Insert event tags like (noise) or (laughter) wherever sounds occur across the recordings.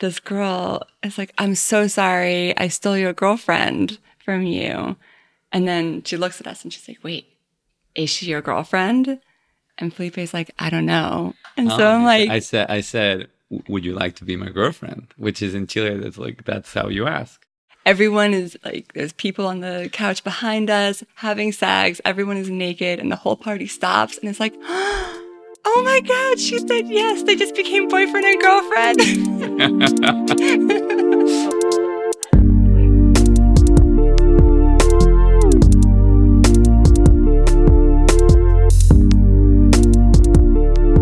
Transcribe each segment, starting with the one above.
this girl is like, I'm so sorry. I stole your girlfriend from you. And then she looks at us and she's like, wait, is she your girlfriend? And Felipe's like, I don't know. And so Oh, I'm like, I said, I said, would you like to be my girlfriend? Which is in Chile, that's like, that's how you ask. everyone is like, there's people on the couch behind us having sex. Everyone is naked and the whole party stops. And it's like, (gasps) oh, oh my God, she said yes. They just became boyfriend and girlfriend.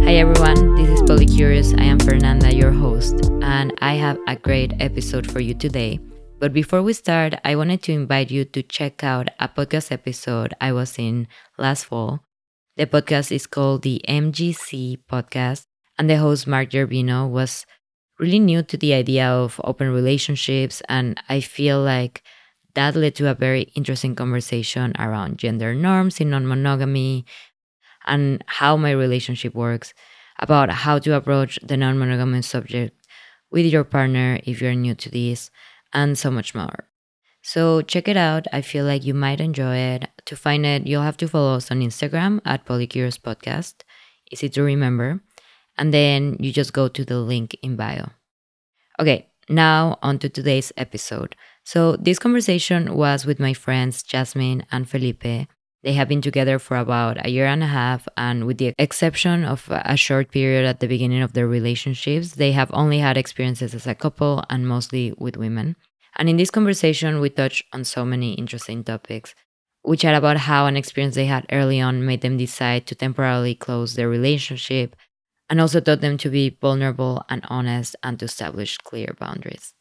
Hi everyone, this is Polycurious. I am Fernanda, your host, and I have a great episode for you today. But before we start, I wanted to invite you to check out a podcast episode I was in last fall. The podcast is called the MGC Podcast, and the host, Mark Gervino, was really new to the idea of open relationships, and I feel like that led to a very interesting conversation around gender norms in non monogamy and how my relationship works, about how to approach the non monogamous subject with your partner if you're new to this, and so much more. So check it out. I feel like you might enjoy it. To find it, you'll have to follow us on Instagram at Polycurious Podcast. Easy to remember. And then you just go to the link in bio. Okay, now on to today's episode. So this conversation was with my friends Jasmine and Felipe. They have been together for about a year and a half, and with the exception of a short period at the beginning of their relationships, they have only had experiences as a couple and mostly with women. And in this conversation, we touch on so many interesting topics. We chat about how an experience they had early on made them decide to temporarily close their relationship, and also taught them to be vulnerable and honest and to establish clear boundaries.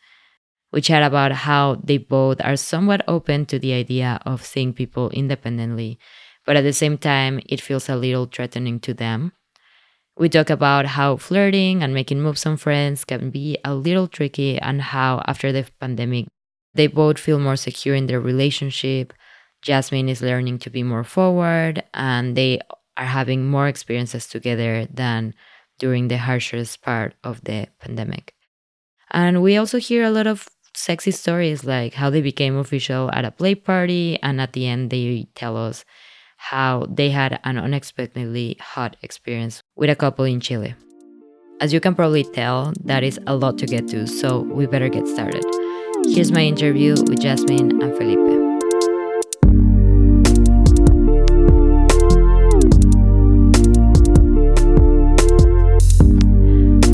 We chat about how they both are somewhat open to the idea of seeing people independently, but at the same time, it feels a little threatening to them. We talk about how flirting and making moves on friends can be a little tricky, and how after the pandemic, they both feel more secure in their relationship. Jasmine is learning to be more forward, and they are having more experiences together than during the harshest part of the pandemic. And we also hear a lot of sexy stories like how they became official at a play party, and at the end, they tell us how they had an unexpectedly hot experience with a couple in Chile. As you can probably tell, that is a lot to get to, so we better get started. Here's my interview with Jasmine and Felipe.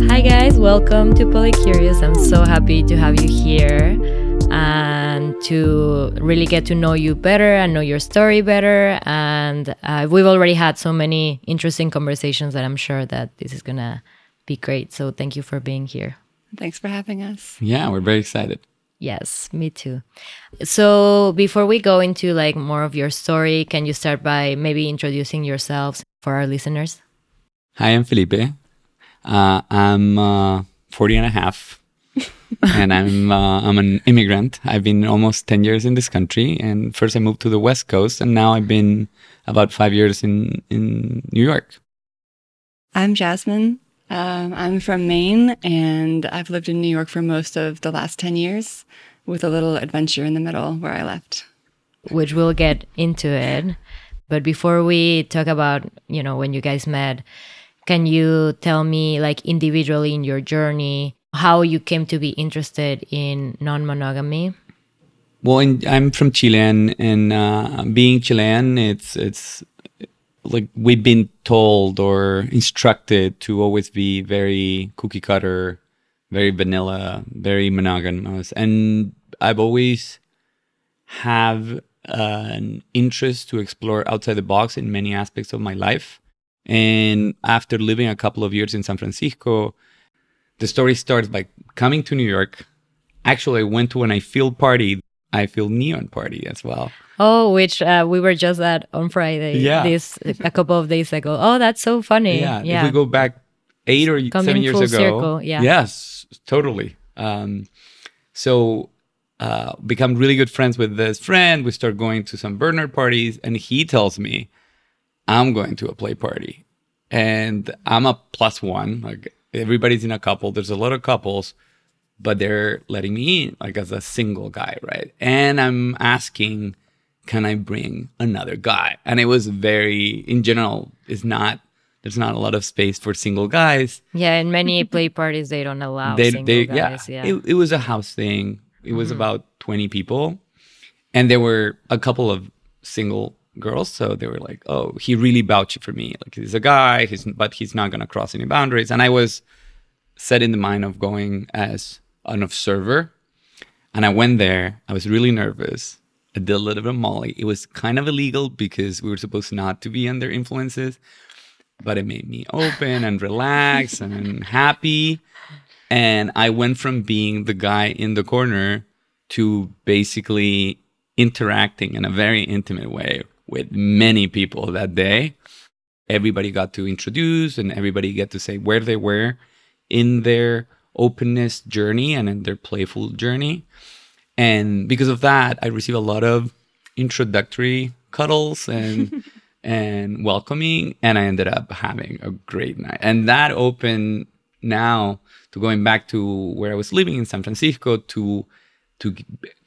Hi guys, welcome to Polycurious. I'm so happy to have you here and to really get to know you better and know your story better. And uh, we've already had so many interesting conversations that I'm sure that this is gonna be great. So thank you for being here. Thanks for having us. Yeah, we're very excited. Yes, me too. So before we go into like more of your story, can you start by maybe introducing yourselves for our listeners? Hi, I'm Felipe. Uh, I'm uh, 40 and a half. (laughs) and I'm uh, I'm an immigrant. I've been almost 10 years in this country. And first I moved to the West Coast, and now I've been about five years in, in New York. I'm Jasmine. Um, I'm from Maine and I've lived in New York for most of the last 10 years with a little adventure in the middle where I left. which we'll get into it. But before we talk about, you know, when you guys met, can you tell me like individually in your journey how you came to be interested in non-monogamy? Well, in, I'm from Chile, and, and uh, being Chilean, it's it's like we've been told or instructed to always be very cookie cutter, very vanilla, very monogamous, and I've always have uh, an interest to explore outside the box in many aspects of my life. And after living a couple of years in San Francisco, the story starts by coming to New York. Actually, I went to an I Feel party, I Feel Neon party as well. Oh, which uh, we were just at on Friday. Yeah. This a couple of days ago. Oh, that's so funny. Yeah, Yeah. if we go back eight or Coming seven years ago. circle, yeah. Yes, totally. Um, so uh, become really good friends with this friend. We start going to some burner parties, and he tells me, "I'm going to a play party, and I'm a plus one. Like everybody's in a couple. There's a lot of couples, but they're letting me in like as a single guy, right? And I'm asking, can I bring another guy? And it was very, in general, is not. There's not a lot of space for single guys. Yeah, in many (laughs) play parties they don't allow They, single they, guys. yeah, Yeah. It, it was a house thing. It was mm-hmm. about 20 people, and there were a couple of single girls. So they were like, "Oh, he really vouched for me. Like he's a guy. He's but he's not gonna cross any boundaries." And I was set in the mind of going as an observer. And I went there. I was really nervous. I did a little bit of Molly. It was kind of illegal because we were supposed not to be under influences, but it made me open and relaxed (laughs) and happy. And I went from being the guy in the corner to basically interacting in a very intimate way with many people that day. Everybody got to introduce and everybody get to say where they were in their openness journey and in their playful journey. And because of that, I received a lot of introductory cuddles and (laughs) and welcoming and I ended up having a great night. And that opened now to going back to where I was living in San Francisco to to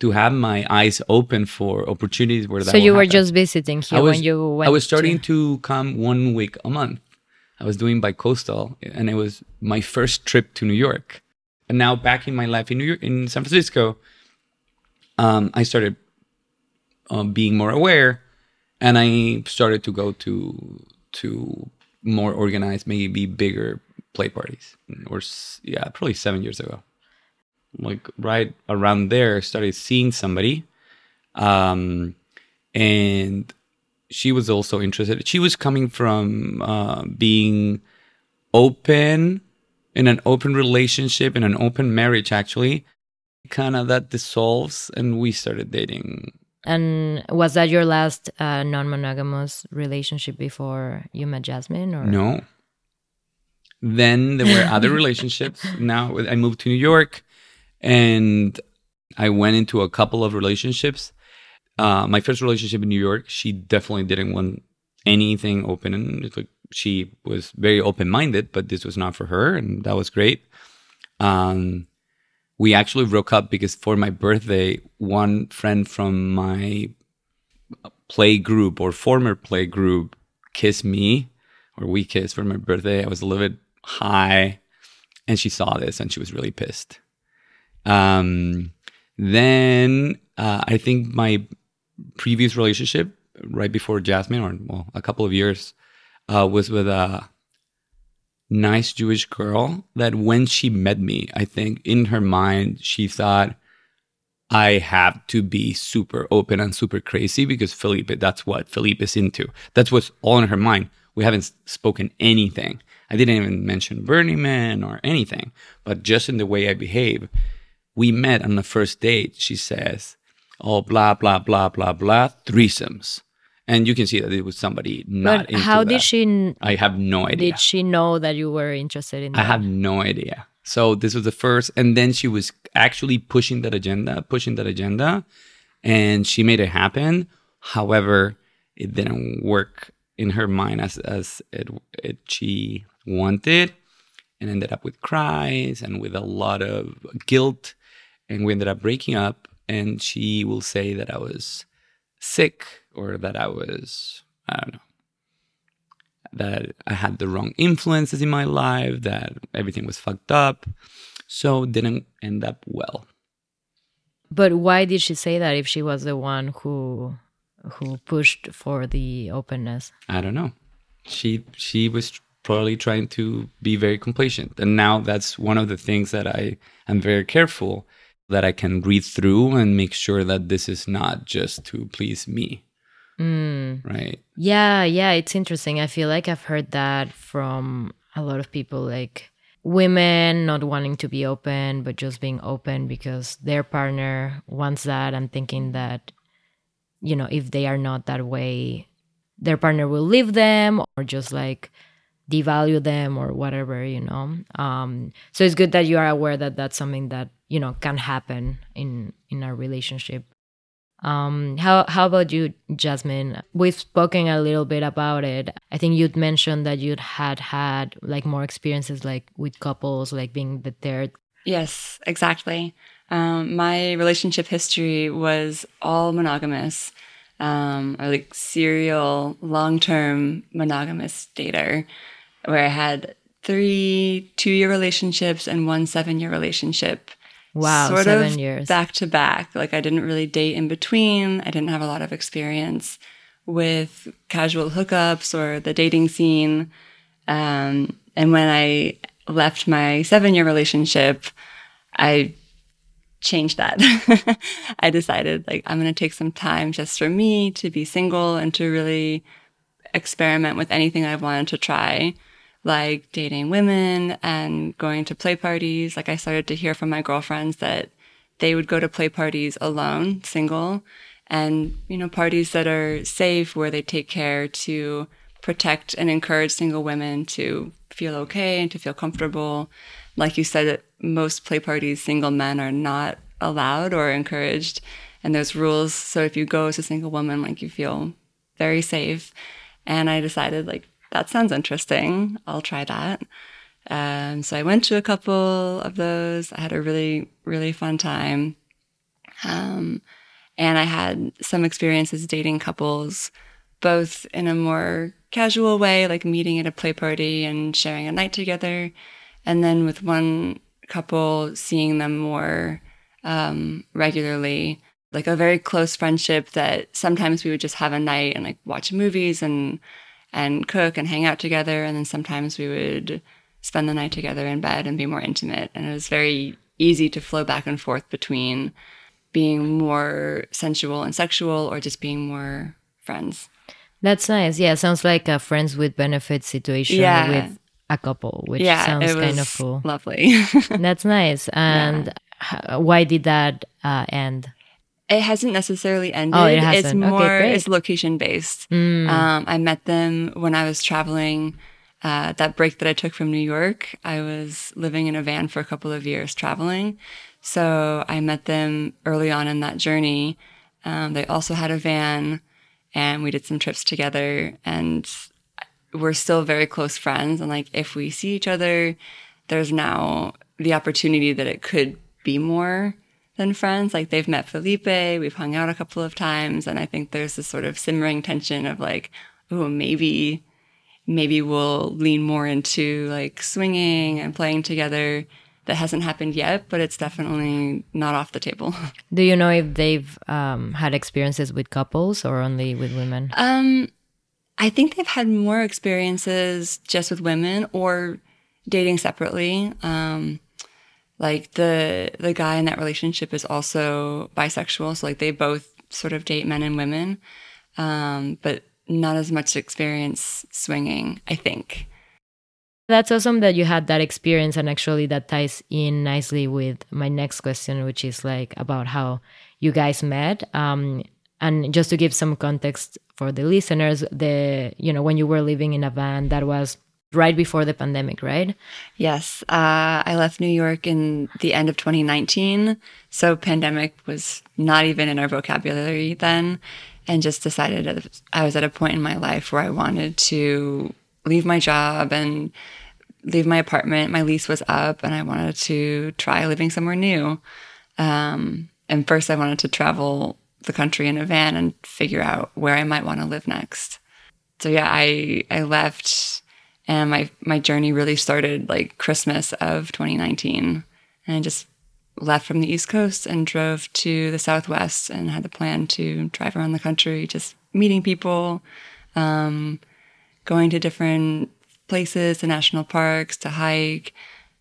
to have my eyes open for opportunities where that so you were happen. just visiting here was, when you went I was starting to, to come one week a month. I was doing by coastal, and it was my first trip to New York. And now back in my life in New York, in San Francisco, um, I started um, being more aware, and I started to go to to more organized, maybe bigger play parties. Or yeah, probably seven years ago. Like right around there, started seeing somebody, um, and she was also interested. She was coming from uh, being open in an open relationship, in an open marriage, actually. Kind of that dissolves, and we started dating. and was that your last uh, non-monogamous relationship before you met Jasmine or No. Then there were other (laughs) relationships. Now I moved to New York, and I went into a couple of relationships. Uh, my first relationship in New York, she definitely didn't want anything open, and like she was very open minded, but this was not for her, and that was great. Um, we actually broke up because for my birthday, one friend from my play group or former play group kissed me, or we kissed for my birthday. I was a little bit high, and she saw this and she was really pissed. Um, then uh, I think my previous relationship, right before Jasmine, or well, a couple of years, uh, was with a nice Jewish girl that when she met me, I think in her mind, she thought, I have to be super open and super crazy because Felipe, that's what Felipe is into. That's what's all in her mind. We haven't spoken anything. I didn't even mention Burning Man or anything, but just in the way I behave. We met on the first date. She says, Oh, blah, blah, blah, blah, blah, threesomes. And you can see that it was somebody not but into how that. did she I have no idea. did she know that you were interested in I have no idea. So this was the first, and then she was actually pushing that agenda, pushing that agenda, and she made it happen. However, it didn't work in her mind as as it, it she wanted, and ended up with cries and with a lot of guilt, and we ended up breaking up. And she will say that I was sick or that I was I don't know that I had the wrong influences in my life, that everything was fucked up. So didn't end up well. But why did she say that if she was the one who who pushed for the openness? I don't know. She she was probably trying to be very complacent. And now that's one of the things that I am very careful that I can read through and make sure that this is not just to please me. Mm. Right. Yeah, yeah, it's interesting. I feel like I've heard that from a lot of people like women not wanting to be open but just being open because their partner wants that and thinking that you know, if they are not that way, their partner will leave them or just like devalue them or whatever, you know. Um so it's good that you are aware that that's something that, you know, can happen in in a relationship. Um, how how about you, Jasmine? We've spoken a little bit about it. I think you'd mentioned that you'd had had like more experiences like with couples, like being the third Yes, exactly. Um, my relationship history was all monogamous, um, or like serial long term monogamous dater, where I had three two year relationships and one seven year relationship. Wow, sort seven of years. back to back. Like I didn't really date in between. I didn't have a lot of experience with casual hookups or the dating scene. Um, and when I left my seven year relationship, I changed that. (laughs) I decided like I'm going to take some time just for me to be single and to really experiment with anything I've wanted to try, like dating women and going to play parties. Like I started to hear from my girlfriends that they would go to play parties alone, single, and you know parties that are safe where they take care to protect and encourage single women to feel okay and to feel comfortable. Like you said, most play parties, single men are not allowed or encouraged, and there's rules. So if you go as a single woman, like you feel very safe. And I decided, like, that sounds interesting. I'll try that. Um, so I went to a couple of those. I had a really, really fun time. Um, and I had some experiences dating couples, both in a more casual way, like meeting at a play party and sharing a night together. And then with one couple, seeing them more um, regularly, like a very close friendship that sometimes we would just have a night and like watch movies and and cook and hang out together and then sometimes we would spend the night together in bed and be more intimate and it was very easy to flow back and forth between being more sensual and sexual or just being more friends That's nice. Yeah, sounds like a friends with benefits situation Yeah. with a couple, which yeah sounds kind of cool. lovely (laughs) That's nice. And h- why did that uh, end? It hasn't necessarily ended Oh, it it's hasn't. Okay, more great. it's location based Mm. Um, I met them when I was traveling. Uh, that break that I took from New York, I was living in a van for a couple of years traveling. So I met them early on in that journey. Um, they also had a van, and we did some trips together. And we're still very close friends. And like, if we see each other, there's now the opportunity that it could be more than friends. Like they've met Felipe, we've hung out a couple of times, and I think there's this sort of simmering tension of like, oh, maybe, maybe we'll lean more into like swinging and playing together. That hasn't happened yet, but it's definitely not off the table. (laughs) Do you know if they've um, had experiences with couples or only with women? Um, I think they've had more experiences just with women or dating separately. Um, like the the guy in that relationship is also bisexual, so like they both sort of date men and women, um, but not as much experience swinging. I think. That's awesome that you had that experience, and actually, that ties in nicely with my next question, which is like about how you guys met. Um, and just to give some context for the listeners, the you know when you were living in a van, that was right before the pandemic, right? Yes, uh, I left New York in the end of 2019, so pandemic was not even in our vocabulary then, and just decided I was at a point in my life where I wanted to leave my job and leave my apartment. My lease was up, and I wanted to try living somewhere new. Um, and first, I wanted to travel the country in a van and figure out where I might want to live next. So yeah, I I left and my my journey really started like Christmas of 2019 and I just left from the East Coast and drove to the Southwest and had the plan to drive around the country just meeting people um, going to different places to national parks to hike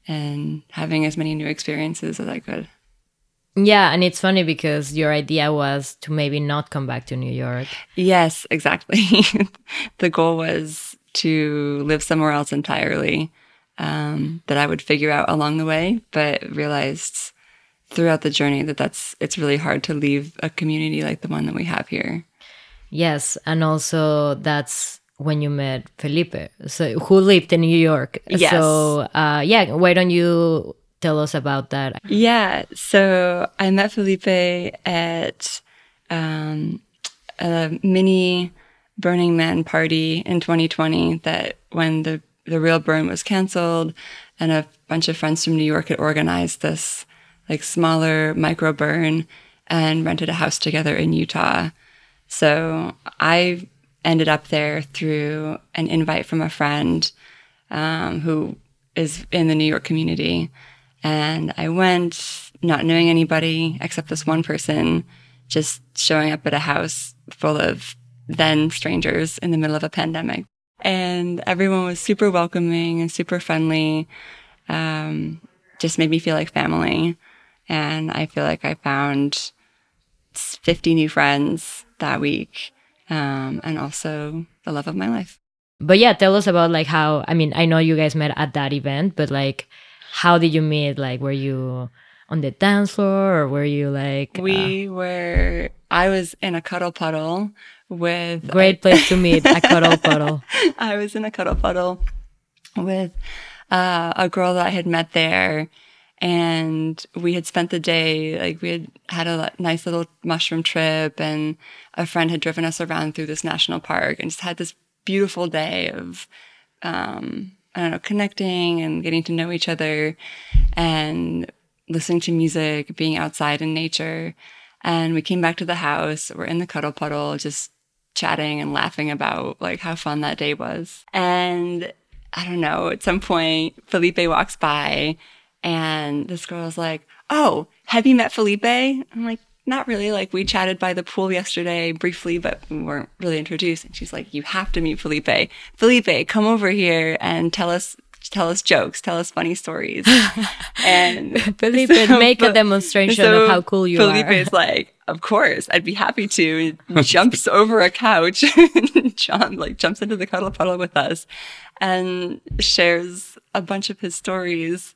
and having as many new experiences as I could. Yeah, and it's funny because your idea was to maybe not come back to New York. Yes, exactly. (laughs) the goal was to live somewhere else entirely um, that I would figure out along the way, but realized throughout the journey that that's it's really hard to leave a community like the one that we have here. Yes, and also that's when you met Felipe, so who lived in New York. Yes. So uh, yeah, why don't you tell us about that? Yeah, so I met Felipe at um, a mini Burning Man party in 2020. That when the the real burn was canceled, and a bunch of friends from New York had organized this like smaller micro burn and rented a house together in Utah. So I ended up there through an invite from a friend um, who is in the New York community. And I went not knowing anybody except this one person, just showing up at a house full of then strangers in the middle of a pandemic. And everyone was super welcoming and super friendly. Um, just made me feel like family. And I feel like I found 50 new friends that week um, and also the love of my life. But yeah, tell us about like how, I mean, I know you guys met at that event, but like, how did you meet? Like, were you on the dance floor or were you like. We uh, were, I was in a cuddle puddle with. Great place to meet, a cuddle puddle. (laughs) I was in a cuddle puddle with uh, a girl that I had met there and we had spent the day like we had had a nice little mushroom trip and a friend had driven us around through this national park and just had this beautiful day of um, i don't know connecting and getting to know each other and listening to music being outside in nature and we came back to the house we're in the cuddle puddle just chatting and laughing about like how fun that day was and i don't know at some point felipe walks by and this girl was like, Oh, have you met Felipe? I'm like, Not really. Like, we chatted by the pool yesterday briefly, but we weren't really introduced. And she's like, You have to meet Felipe. Felipe, come over here and tell us. Tell us jokes, tell us funny stories. (laughs) and Felipe, (laughs) so, make a demonstration so of how cool you Felipe are. Felipe is like, of course, I'd be happy to. (laughs) jumps over a couch, (laughs) John like jumps into the cuddle puddle with us, and shares a bunch of his stories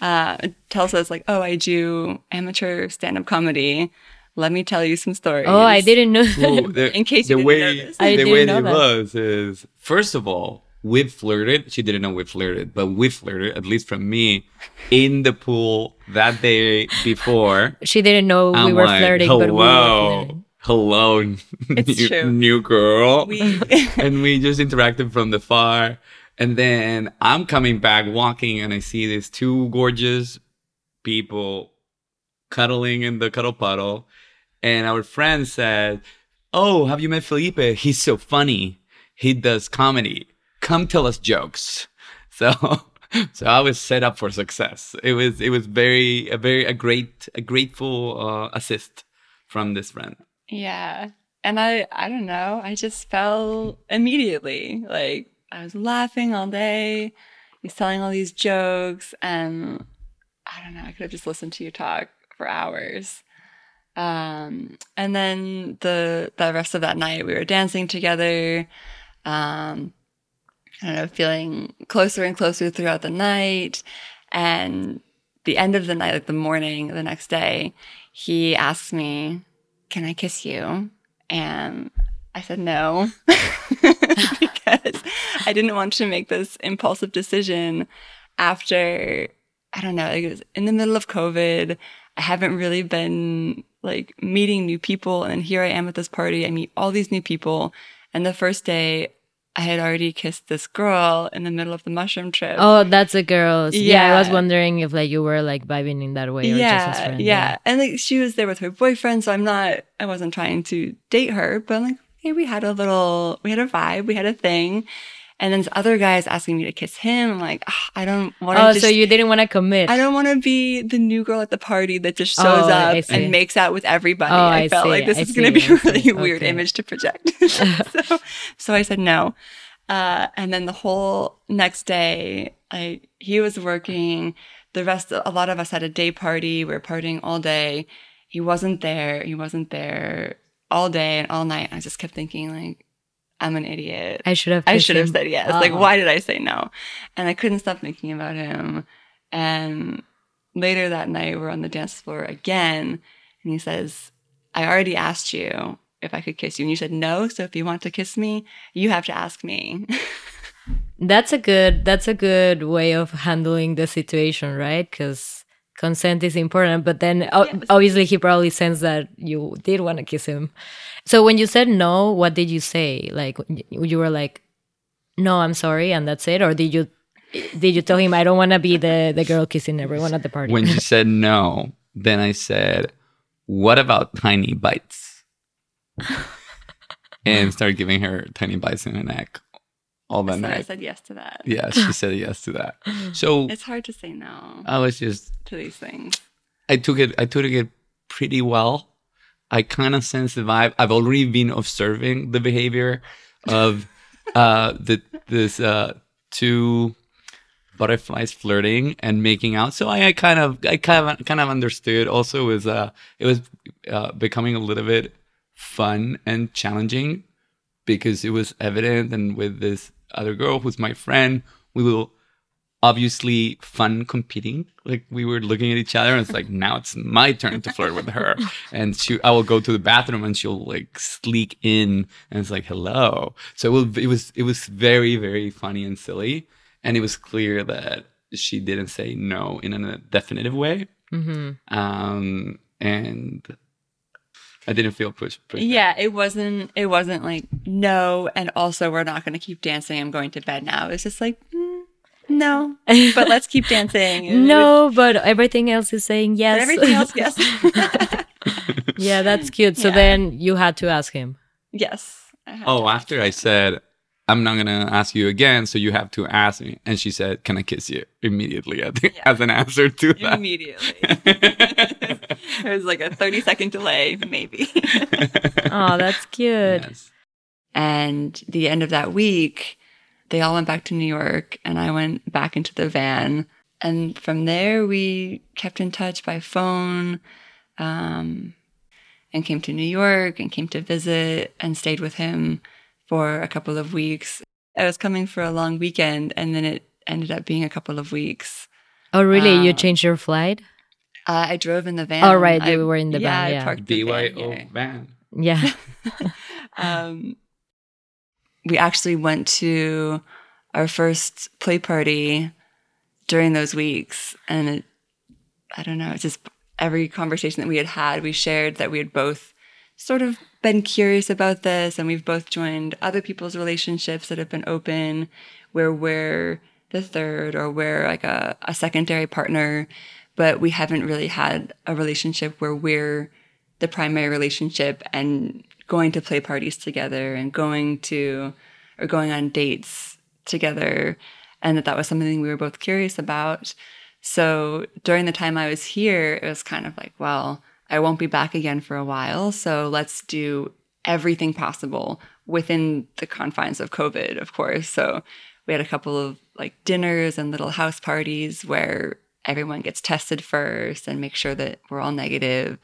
uh, tells us like, "Oh, I do amateur stand-up comedy. Let me tell you some stories." Oh, I didn't know. Well, the, In case the you way didn't know this. I the didn't way know it that. was is first of all we flirted. She didn't know we flirted, but we flirted at least from me in the pool that day before. She didn't know we I'm were like, flirting, hello, but we were flirting. hello, new, new girl. We- (laughs) and we just interacted from the far. And then I'm coming back walking and I see these two gorgeous people cuddling in the cuddle puddle. And our friend said, Oh, have you met Felipe? He's so funny. He does comedy. Come tell us jokes. (laughs) So so I was set up for success. It was it was very a very a great a grateful uh, assist from this friend. Yeah. And I I don't know, I just fell immediately. Like I was laughing all day. He's telling all these jokes and I don't know, I could have just listened to you talk for hours. Um and then the the rest of that night we were dancing together. Um I don't know, feeling closer and closer throughout the night. And the end of the night, like the morning, the next day, he asks me, Can I kiss you? And I said no (laughs) because I didn't want to make this impulsive decision after, I don't know, like it was in the middle of COVID. I haven't really been like meeting new people. And here I am at this party. I meet all these new people. And the first day, I had already kissed this girl in the middle of the mushroom trip. Oh, that's a girl. Yeah. I was wondering if like you were like vibing in that way or just as yeah, yeah. And like she was there with her boyfriend, so I'm not I wasn't trying to date her, but I'm like, hey, we had a little we had a vibe, we had a thing. And then this other guy is asking me to kiss him. I'm like, "Ah, I don't want to Oh, just so you didn't want to commit. I don't want to be the new girl at the party that just shows Oh, up and makes out with everybody. Oh, I, I felt see, like this I is going to be (laughs) a really weird Okay. image to project. (laughs) (laughs) so, so I said no. Uh, and then the whole next day, I he was working. The rest, a lot of us had a day party. We were partying all day. He wasn't there. He wasn't there all day and all night. I just kept thinking like, I'm an idiot. I should have. I should have said yes. Like, Oh. why did I say no? And I couldn't stop thinking about him. And later that night, we're on the dance floor again. And he says, I already asked you if I could kiss you. And you said no. So if you want to kiss me, you have to ask me. (laughs) That's a good. That's a good way of handling the situation, right? Because consent is important. But then oh, o- Yes. obviously he probably sensed that you did want to kiss him. So when you said no, what did you say? Like you were like, "No, I'm sorry," and that's it, or did you did you tell him I don't want to be the the girl kissing everyone at the party? When she (laughs) said no, then I said, "What about tiny bites?" (laughs) and started giving her tiny bites in her neck all that So I said yes to that. Yeah, she (laughs) said yes to that. So It's hard to say no I was just to these things. I took it I took it pretty well. I kind of sense the vibe. I've already been observing the behavior of (laughs) uh the this uh two butterflies flirting and making out. So I, I kind of I kind of kind of understood. Also, was uh it was uh, becoming a little bit fun and challenging because it was evident. And with this other girl who's my friend, we were obviously fun competing. Like we were looking at each other, and it's like now it's my turn to flirt with her. (laughs) And she, I will go to the bathroom, and she'll like sneak in, and it's like hello. So it was, it was, it was very, very funny and silly, and it was clear that she didn't say no in a definitive way. hmm Um, and I didn't feel pushed. pushed Yeah, it wasn't. It wasn't like no, and also we're not going to keep dancing. I'm going to bed now. It's just like mm, no, but let's keep dancing. And it was- No, but everything else is saying yes. but everything else, yes, (laughs) yeah, that's cute. So Yeah. then you had to ask him. yes. Oh, to. after I said, I'm not gonna ask you again, so you have to ask me. And she said, Can I kiss you immediately at the, Yeah. as an answer to that? immediately. (laughs) it was like a 30 second delay, maybe. (laughs) Oh, that's cute. yes. And the end of that week, they all went back to New York, and I went back into the van. And from there, we kept in touch by phone um, and came to New York and came to visit and stayed with him for a couple of weeks. I was coming for a long weekend, and then it ended up being a couple of weeks. Oh, really? you Uh, changed your flight? Uh, I drove in the van. Oh, right, I- you were in the yeah, van, I yeah. parked the van BYO here. van. Yeah. (laughs) (laughs) um, we actually went to our first play party during those weeks and it, i don't know it's just every conversation that we had had we shared that we had both sort of been curious about this and we've both joined other people's relationships that have been open where we're the third or we're like a, a secondary partner but we haven't really had a relationship where we're the primary relationship and going to play parties together and going to or going on dates together and that that was something we were both curious about. So during the time i was here it was kind of like well i won't be back again for a while so let's do everything possible within the confines of covid of course so we had a couple of like dinners and little house parties where everyone gets tested first and make sure that we're all negative.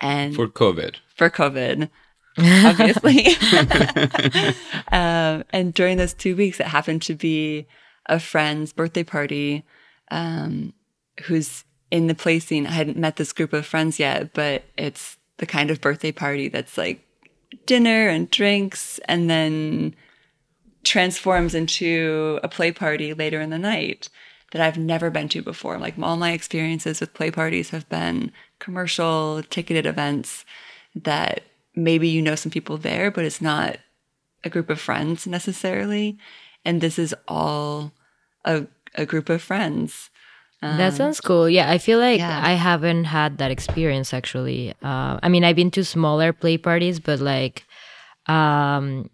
and For COVID. for COVID, obviously. (laughs) um, and during those two weeks, it happened to be a friend's birthday party um, who's in the play scene. I hadn't met this group of friends yet, but it's the kind of birthday party that's like dinner and drinks and then transforms into a play party later in the night that I've never been to before. Like all my experiences with play parties have been commercial, ticketed events that maybe you know some people there, but it's not a group of friends necessarily. And this is all a, a group of friends. That sounds cool. Yeah, I feel like yeah. I haven't had that experience actually. Uh, I mean, I've been to smaller play parties, but like, um,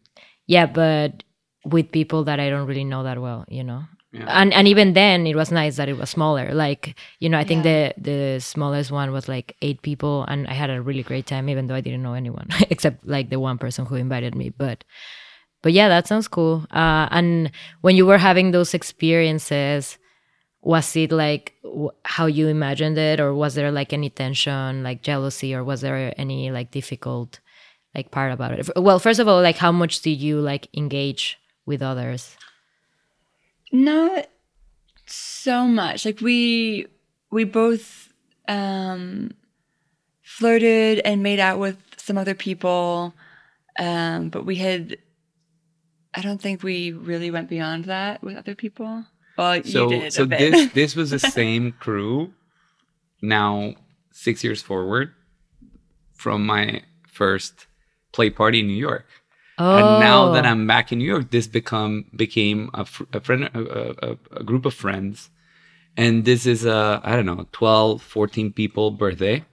yeah, but with people that I don't really know that well, you know. Yeah. And and even then, it was nice that it was smaller. Like you know, I think the the smallest one was like eight people, and I had a really great time, even though I didn't know anyone (laughs) except like the one person who invited me. But but yeah, that sounds cool. Uh, and when you were having those experiences, was it like w- how you imagined it, or was there like any tension, like jealousy, or was there any like difficult like part about it? Well, first of all, like how much did you like engage with others? Not so much. Like we we both um flirted and made out with some other people. Um, but we had I don't think we really went beyond that with other people. Well, So, you did so this this was the (laughs) same crew. Now six years forward from my first play party in New York. And now that Oh. I'm back in New York, this become became a, fr- a friend, a, a, a group of friends, and this is a I don't know 12, 14 people birthday,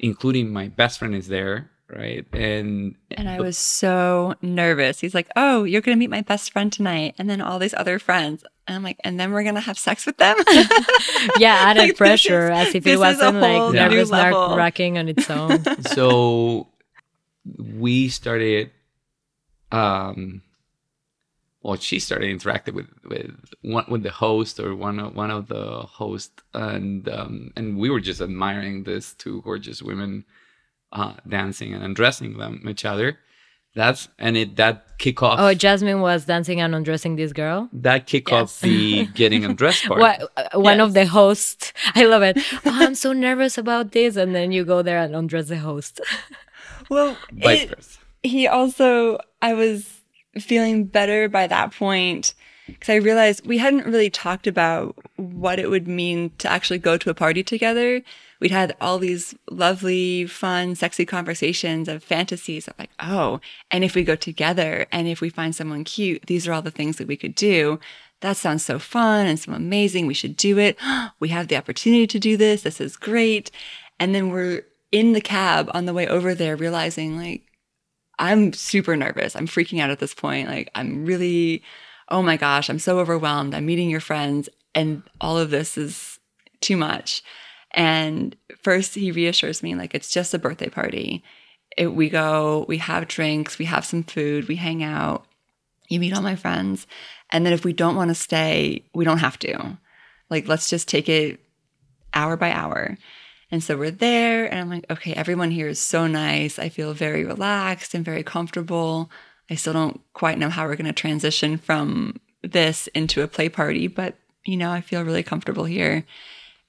including my best friend is there, right? And And I was so nervous. He's like, "Oh, you're gonna meet my best friend tonight, and then all these other friends." And I'm like, "And then we're gonna have sex with them?" (laughs) yeah, added (laughs) Like, pressure is- as if this it is a wasn't like whole new nervous level. racking on its own. (laughs) so we started um well she started interacting with with one with the host or one of one of the hosts and um and we were just admiring these two gorgeous women uh dancing and undressing them each other. That's and it that kick off oh, Jasmine was dancing and undressing this girl. that kick off the (laughs) getting undressed part. What, uh, one of the hosts, (laughs) I love it. Oh, I'm so nervous about this, and then you go there and undress the host. (laughs) well, it- he also i was feeling better by that point because i realized we hadn't really talked about what it would mean to actually go to a party together. We'd had all these lovely fun sexy conversations of fantasies of like oh and if we go together and if we find someone cute these are all the things that we could do. That sounds so fun and so amazing. We should do it. (gasps) We have the opportunity to do this. This is great. And then we're in the cab on the way over there realizing like I'm super nervous. I'm freaking out at this point. Like, I'm really, oh my gosh, I'm so overwhelmed. I'm meeting your friends, and all of this is too much. And first, he reassures me, like, it's just a birthday party. It, we go, we have drinks, we have some food, we hang out, you meet all my friends. And then if we don't want to stay, we don't have to. Like, let's just take it hour by hour. And so we're there, and I'm like, okay, everyone here is so nice. I feel very relaxed and very comfortable. I still don't quite know how we're going to transition from this into a play party, but you know, I feel really comfortable here.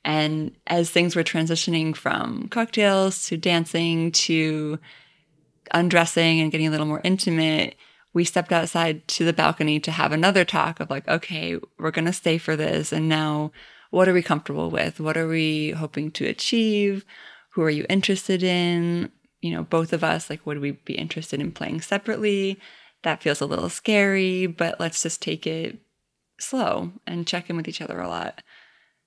And as things were transitioning from cocktails to dancing to undressing and getting a little more intimate, we stepped outside to the balcony to have another talk of like, okay, we're going to stay for this. And now, what are we comfortable with? What are we hoping to achieve? Who are you interested in? You know, both of us, like, would we be interested in playing separately? That feels a little scary, but let's just take it slow and check in with each other a lot.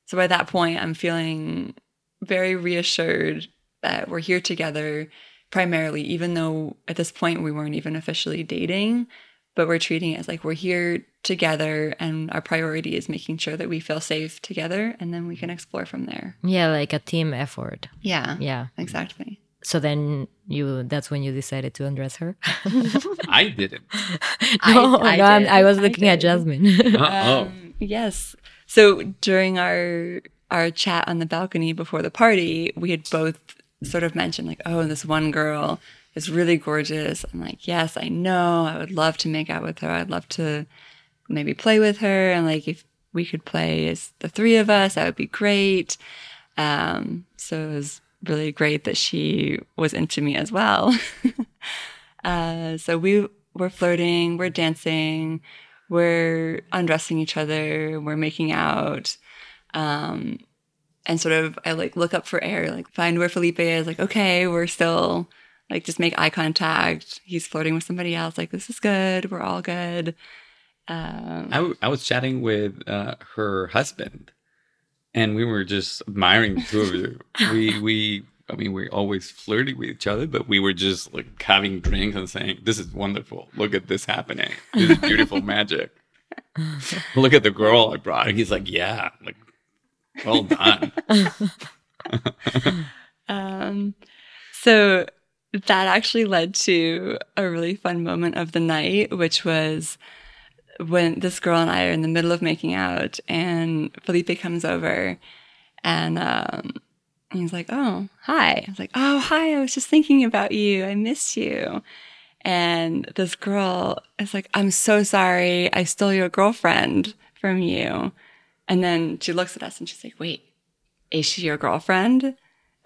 So by that point, I'm feeling very reassured that we're here together primarily, even though at this point we weren't even officially dating, but we're treating it as like we're here together and our priority is making sure that we feel safe together and then we can mm-hmm. explore from there. yeah, like a team effort. Yeah. Yeah. Exactly. So then you that's when you decided to undress her. (laughs) i didn't no, I no, I'm, did. I was I looking at. Jasmine. oh Um, yes. So during our our chat on the balcony before the party, we had both sort of mentioned like, oh, this one girl is really gorgeous. I'm like, yes, I know. I would love to make out with her. I'd love to maybe play with her. And like, if we could play as the three of us, that would be great. Um, so it was really great that she was into me as well. (laughs) uh, so we were flirting, we're dancing, we're undressing each other, we're making out. Um, and sort of, I like look up for air, like find where Felipe is, like, okay, we're still like just make eye contact. He's flirting with somebody else, like, this is good, we're all good. Um, I, w- I was chatting with uh, her husband, and we were just admiring the two of you. (laughs) we we I mean we're always flirting with each other, but we were just like having drinks and saying, "This is wonderful. Look at this happening. This is beautiful (laughs) magic. Look at the girl I brought." And he's like, "Yeah, like well done." (laughs) Um, so that actually led to a really fun moment of the night, which was when this girl and I are in the middle of making out, and Felipe comes over, and um, he's like, "Oh, hi." I was like, "Oh, hi. I was just thinking about you. I miss you." And this girl is like, "I'm so sorry. I stole your girlfriend from you." And then she looks at us and she's like, "Wait, is she your girlfriend?"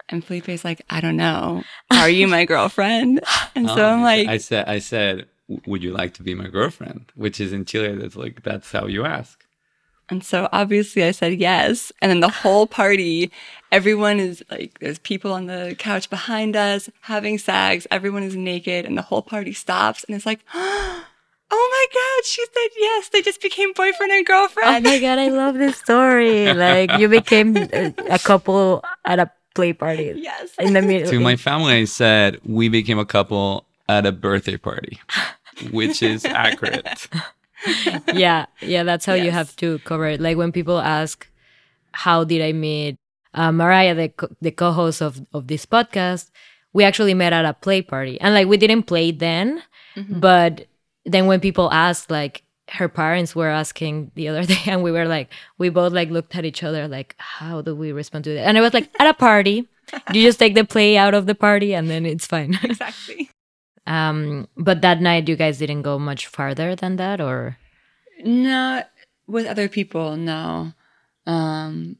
And Felipe's like, I don't know. Are you my (laughs) girlfriend? And so Oh, I'm like, I said, I said, "W- "Would you like to be my girlfriend?" Which is in Chile. That's like that's how you ask. And so obviously I said yes. And then the whole party, everyone is like, there's people on the couch behind us having sex. Everyone is naked and the whole party stops and it's like, (gasps) oh my God, she said yes. They just became boyfriend and girlfriend. Oh my god, I love this story. Like you became a, a couple at a play party yes. in the middle. to my family, I said we became a couple at a birthday party, (laughs) which is accurate. (laughs) yeah, yeah, that's how you have to cover it. Like when people ask, "How did I meet uh, Mariah, the co- the co-host of of this podcast?" We actually met at a play party, and like we didn't play then, but then when people asked, like her parents were asking the other (laughs) day, and we were like, we both like looked at each other, like, how do we respond to that? And I was like at a party, you just take the play out of the party, and then it's fine. (laughs) Exactly. Um, but that night, you guys didn't go much farther than that, or Not with other people, no. Um,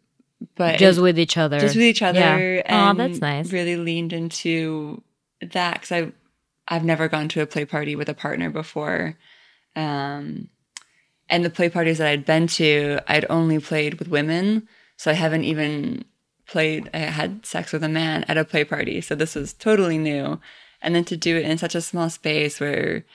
but just with each other. just with each other. Yeah. And that's nice. Really leaned into that because I I've never gone to a play party with a partner before, um, and the play parties that I'd been to, I'd only played with women, so I haven't even played. I had sex with a man at a play party, so this was totally new. And then to do it in such a small space where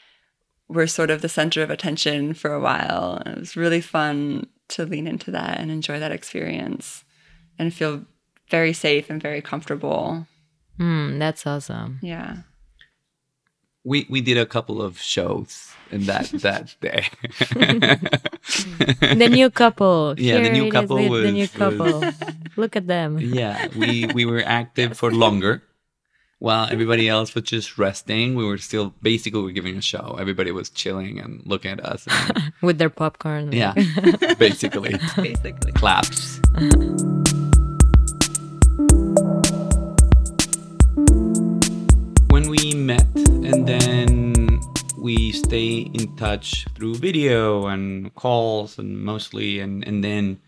we're sort of the center of attention for a while, it was really fun to lean into that and enjoy that experience and feel very safe and very comfortable. Hmm, that's awesome. Yeah. We we did a couple of shows in that (laughs) that day. The new couple. (laughs) Yeah, the new couple with the new was- couple. (laughs) Look at them. yeah, we we were active for longer. While everybody else was just resting, we were still basically we were giving a show. Everybody was chilling and looking at us. And, (laughs) with their popcorn. yeah, (laughs) basically Basically. claps. when we met and then we stay in touch through video and calls and mostly and and then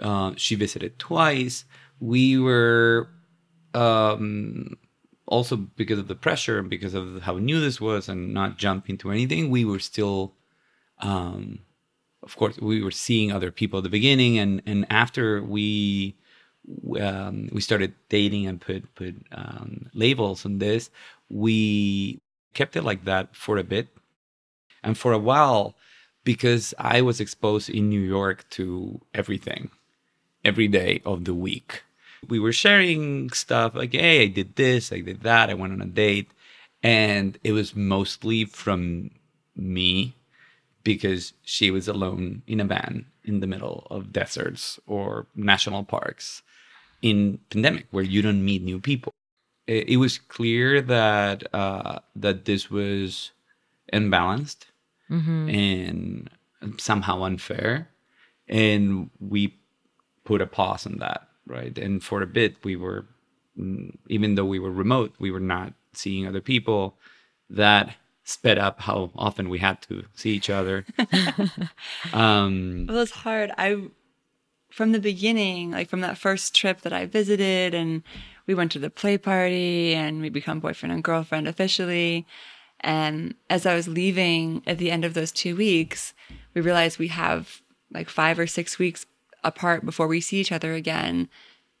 uh, she visited twice we were um, also because of the pressure and because of how new this was and not jump into anything we were still um, of course we were seeing other people at the beginning and and after we um, we started dating and put put um, labels on this we kept it like that for a bit and for a while because i was exposed in new york to everything every day of the week we were sharing stuff like hey i did this i did that i went on a date and it was mostly from me because she was alone in a van in the middle of deserts or national parks in pandemic where you don't meet new people. It, it was clear that uh, that this was imbalanced and somehow unfair and we put a pause on that right and for a bit we were mm, even though we were remote we were not seeing other people that sped up how often we had to see each other (laughs) um Well, it's hard. I, from the beginning, like from that first trip that I visited, and we went to the play party and we become boyfriend and girlfriend officially. And as I was leaving at the end of those two weeks, we realized we have like five or six weeks apart before we see each other again.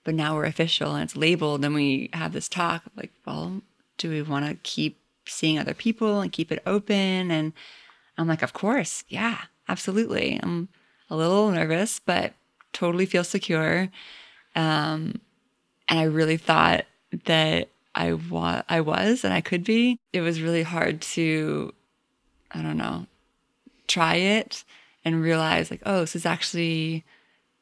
But now we're official and it's labeled, and we have this talk like, well, do we want to keep seeing other people and keep it open? And I'm like, of course, yeah, absolutely. I'm a little nervous, but totally feel secure. Um, and I really thought that I wa- I was and I could be. It was really hard to, I don't know, try it and realize like, oh, this is actually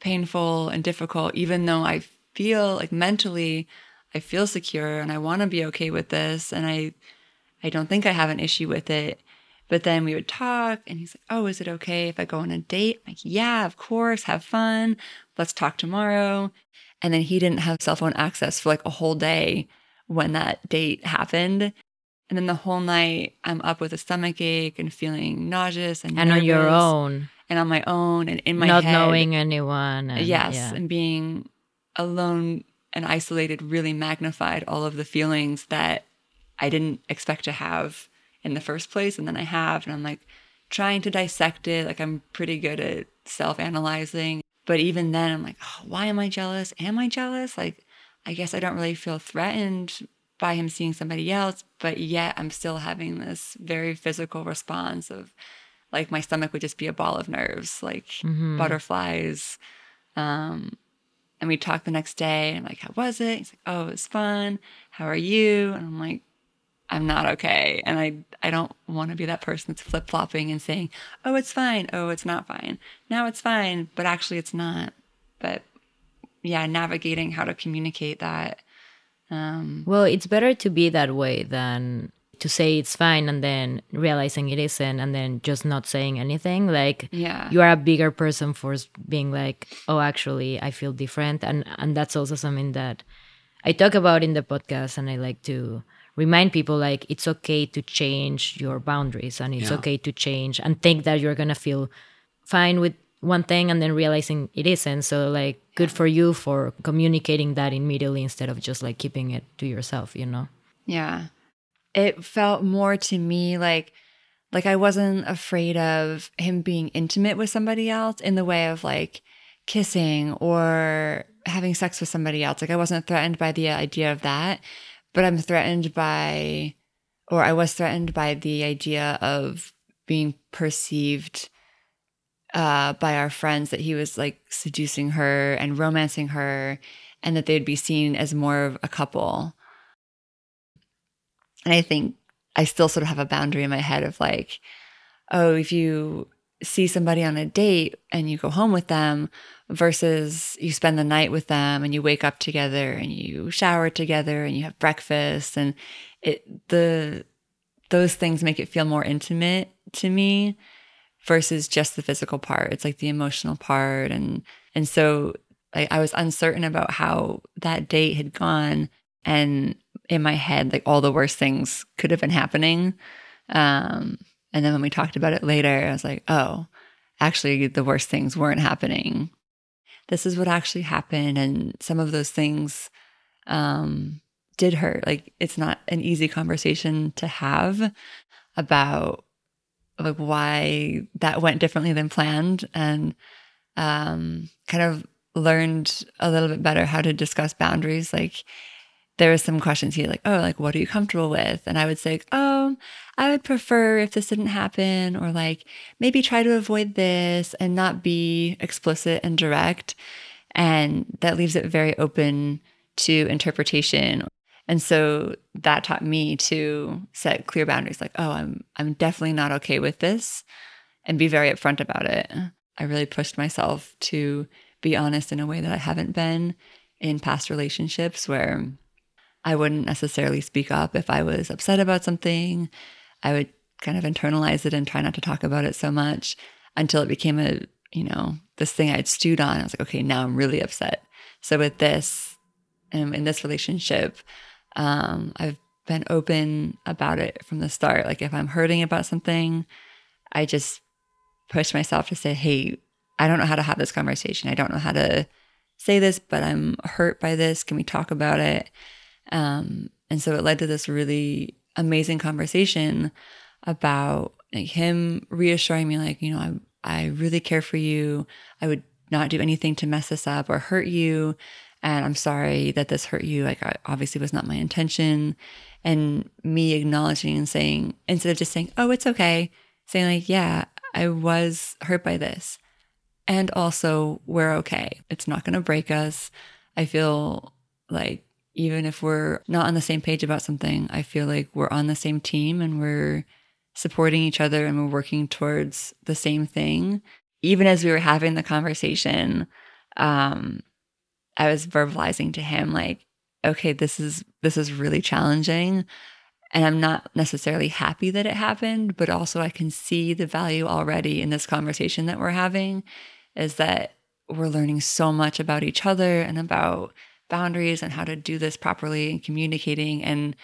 painful and difficult, even though I feel like mentally I feel secure and I want to be okay with this and I I don't think I have an issue with it. But then we would talk and he's like, Oh, is it okay if I go on a date? I'm like, yeah, of course, have fun. Let's talk tomorrow. And then he didn't have cell phone access for like a whole day when that date happened. And then the whole night I'm up with a stomach ache and feeling nauseous and, And on your own, and on my own and in my head. not head. knowing anyone. And, yes, yeah. and being alone and isolated really magnified all of the feelings that I didn't expect to have in the first place, and then I have, and I'm like trying to dissect it. Like I'm pretty good at self analyzing. But even then, I'm like, oh, why am I jealous? Am I jealous? Like, I guess I don't really feel threatened by him seeing somebody else, but yet I'm still having this very physical response of like my stomach would just be a ball of nerves, like Mhm. butterflies. Um, and we talked the next day. And I'm like, how was it? He's like, oh, it was fun. How are you? And I'm like, I'm not okay. And I, I don't want to be that person that's flip flopping and saying, oh, it's fine. Oh, it's not fine. Now it's fine. But actually, it's not. But yeah, navigating how to communicate that. Um, Well, it's better to be that way than to say it's fine and then realizing it isn't and then just not saying anything. Like yeah. you are a bigger person for being like, oh, actually, I feel different, and and that's also something that I talk about in the podcast, and I like to remind people like it's okay to change your boundaries, and it's Yeah. okay to change and think that you're gonna feel fine with one thing and then realizing it isn't. So like, good for you for communicating that immediately instead of just like keeping it to yourself, you know. Yeah. It felt more to me like like I wasn't afraid of him being intimate with somebody else in the way of like kissing or having sex with somebody else. Like I wasn't threatened by the idea of that, but I'm threatened by or I was threatened by the idea of being perceived uh, by our friends that he was like seducing her and romancing her and that they'd be seen as more of a couple. And I think I still sort of have a boundary in my head of like, oh, if you see somebody on a date and you go home with them versus you spend the night with them and you wake up together and you shower together and you have breakfast and it the those things make it feel more intimate to me versus just the physical part. It's like the emotional part and and so like I was uncertain about how that date had gone and in my head like all the worst things could have been happening. Um and then when we talked about it later, I was like, "Oh, actually the worst things weren't happening. This is what actually happened and some of those things um did hurt. Like it's not an easy conversation to have about like why that went differently than planned and um kind of learned a little bit better how to discuss boundaries like there were some questions. Here like oh like what are you comfortable with? And i would say oh i would prefer if this didn't happen or like maybe try to avoid this and not be explicit and direct. And that leaves it very open to interpretation. And so that taught me to set clear boundaries like, oh, I'm I'm definitely not okay with this and be very upfront about it. I really pushed myself to be honest in a way that I haven't been in past relationships where I wouldn't necessarily speak up if I was upset about something. I would kind of internalize it and try not to talk about it so much until it became a, you know, this thing I'd stewed on. I was like, okay, now I'm really upset. So with this, um, in this relationship, um, I've been open about it from the start. Like if I'm hurting about something, I just push myself to say, hey, I don't know how to have this conversation. I don't know how to say this, but I'm hurt by this. Can we talk about it? Um, and so it led to this really amazing conversation about like, him reassuring me, like, you know, I, I really care for you. I would not do anything to mess this up or hurt you and I'm sorry that this hurt you. Like, obviously was not my intention. And me acknowledging and saying, instead of just saying, oh, it's okay, saying, like, yeah, I was hurt by this. And also, we're okay. It's not going to break us. I feel like even if we're not on the same page about something, I feel like we're on the same team and we're supporting each other and we're working towards the same thing. Even as we were having the conversation, um, I was verbalizing to him like, okay, this is this is really challenging and I'm not necessarily happy that it happened, but also I can see the value already in this conversation that we're having is that we're learning so much about each other and about boundaries and how to do this properly and communicating and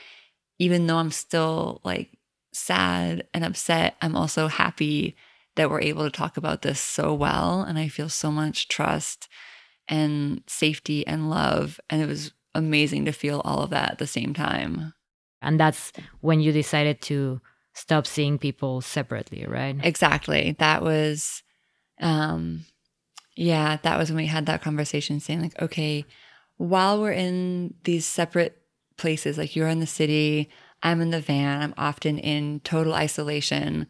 even though I'm still like sad and upset, I'm also happy that we're able to talk about this so well and I feel so much trust and safety and love. And it was amazing to feel all of that at the same time. And that's when you decided to stop seeing people separately, right? Exactly. That was um Yeah, that was when we had that conversation saying, like, okay, while we're in these separate places, like you're in the city, I'm in the van, I'm often in total isolation.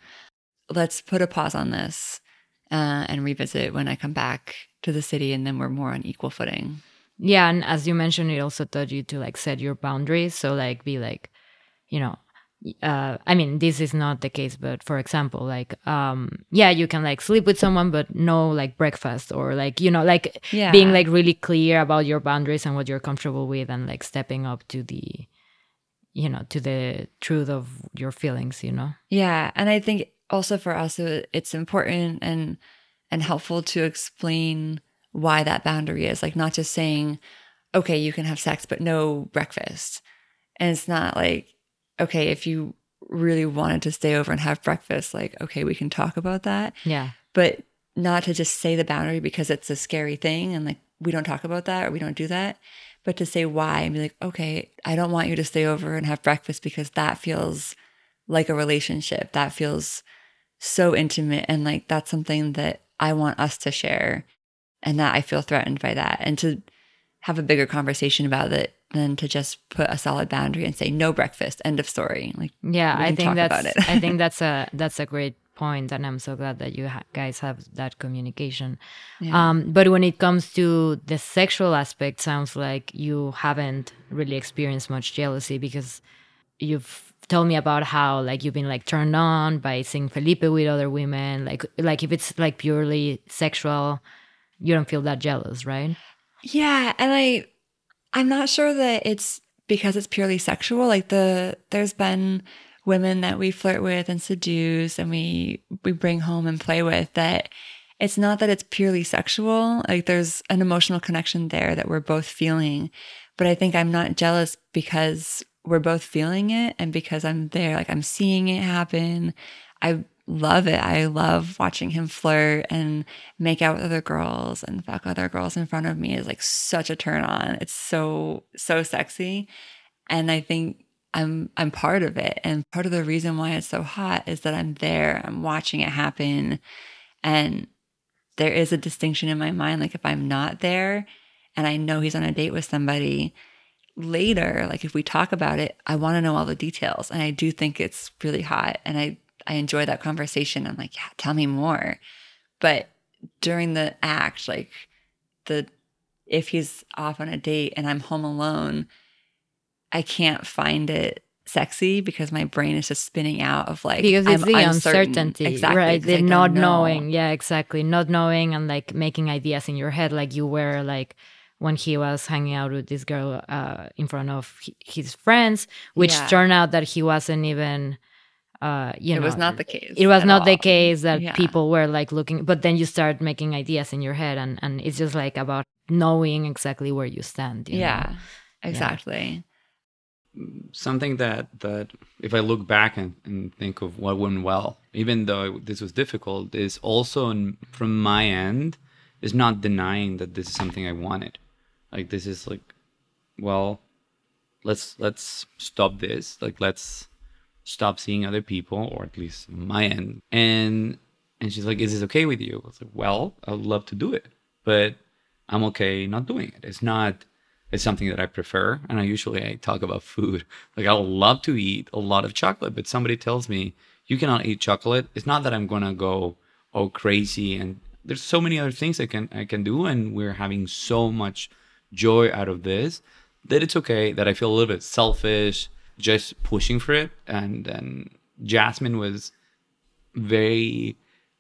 Let's put a pause on this uh, and revisit when I come back to the city, and then we're more on equal footing. Yeah, and as you mentioned, it also taught you to like set your boundaries. So like be like, you know, uh, I mean, this is not the case, but for example, like, um, yeah, you can like sleep with someone, but no like breakfast or like, you know, like Yeah. being like really clear about your boundaries and what you're comfortable with and like stepping up to the, you know, to the truth of your feelings, you know? Yeah, and I think also for us it's important and and helpful to explain why that boundary is like not just saying okay, you can have sex but no breakfast. And it's not like okay, if you really wanted to stay over and have breakfast like okay, we can talk about that, Yeah. but not to just say the boundary because it's a scary thing and like we don't talk about that or we don't do that, but to say why and be like, okay, I don't want you to stay over and have breakfast because that feels like a relationship. That feels so intimate and like that's something that I want us to share and that I feel threatened by that and to have a bigger conversation about it than to just put a solid boundary and say no breakfast end of story like Yeah, I think that's. I think that's a that's a great point, and I'm so glad that you ha- guys have that communication. Yeah. Um, but when it comes to the sexual aspect, sounds like you haven't really experienced much jealousy because you've told me about how like you've been like turned on by seeing Felipe with other women. Like like if it's like purely sexual, you don't feel that jealous, right? Yeah, and I I'm not sure that it's because it's purely sexual. Like the there's been women that we flirt with and seduce and we we bring home and play with that it's not that it's purely sexual. Like there's an emotional connection there that we're both feeling. But I think I'm not jealous because we're both feeling it and because I'm there, like I'm seeing it happen. I love it. I love watching him flirt and make out with other girls and fuck other girls in front of me is like such a turn on. It's so so sexy. And I think I'm I'm part of it. And part of the reason why it's so hot is that I'm there. I'm watching it happen. And there is a distinction in my mind. Like if I'm not there and I know he's on a date with somebody later, like if we talk about it, I want to know all the details. And I do think it's really hot. And I I enjoy that conversation. I'm like, yeah, tell me more. But during the act, like the if he's off on a date and I'm home alone, I can't find it sexy because my brain is just spinning out of like because it's I'm the uncertain. uncertainty exactly, right the don't know. knowing yeah exactly not knowing and like making ideas in your head like you were like when he was hanging out with this girl uh, in front of his friends which Yeah. turned out that he wasn't even uh, you It know was not the case. it was at not the case that Yeah. people were like looking but then you start making ideas in your head and and it's just like about knowing exactly where you stand you know? Yeah, exactly. something that that if I look back and, and think of what went well, even though this was difficult, is also in, from my end is not denying that this is something I wanted. Like this is like, well, let's let's stop this. Like let's stop seeing other people, or at least my end. And and she's like, "Is this okay with you?" I was like, "Well, I would love to do it, but I'm okay not doing it. It's not." It's something that I prefer, and I usually I talk about food. (laughs) Like I love to eat a lot of chocolate, but somebody tells me you cannot eat chocolate. It's not that I'm gonna go oh crazy, and there's so many other things I can I can do, and we're having so much joy out of this that it's okay that I feel a little bit selfish just pushing for it. And then Jasmine was very,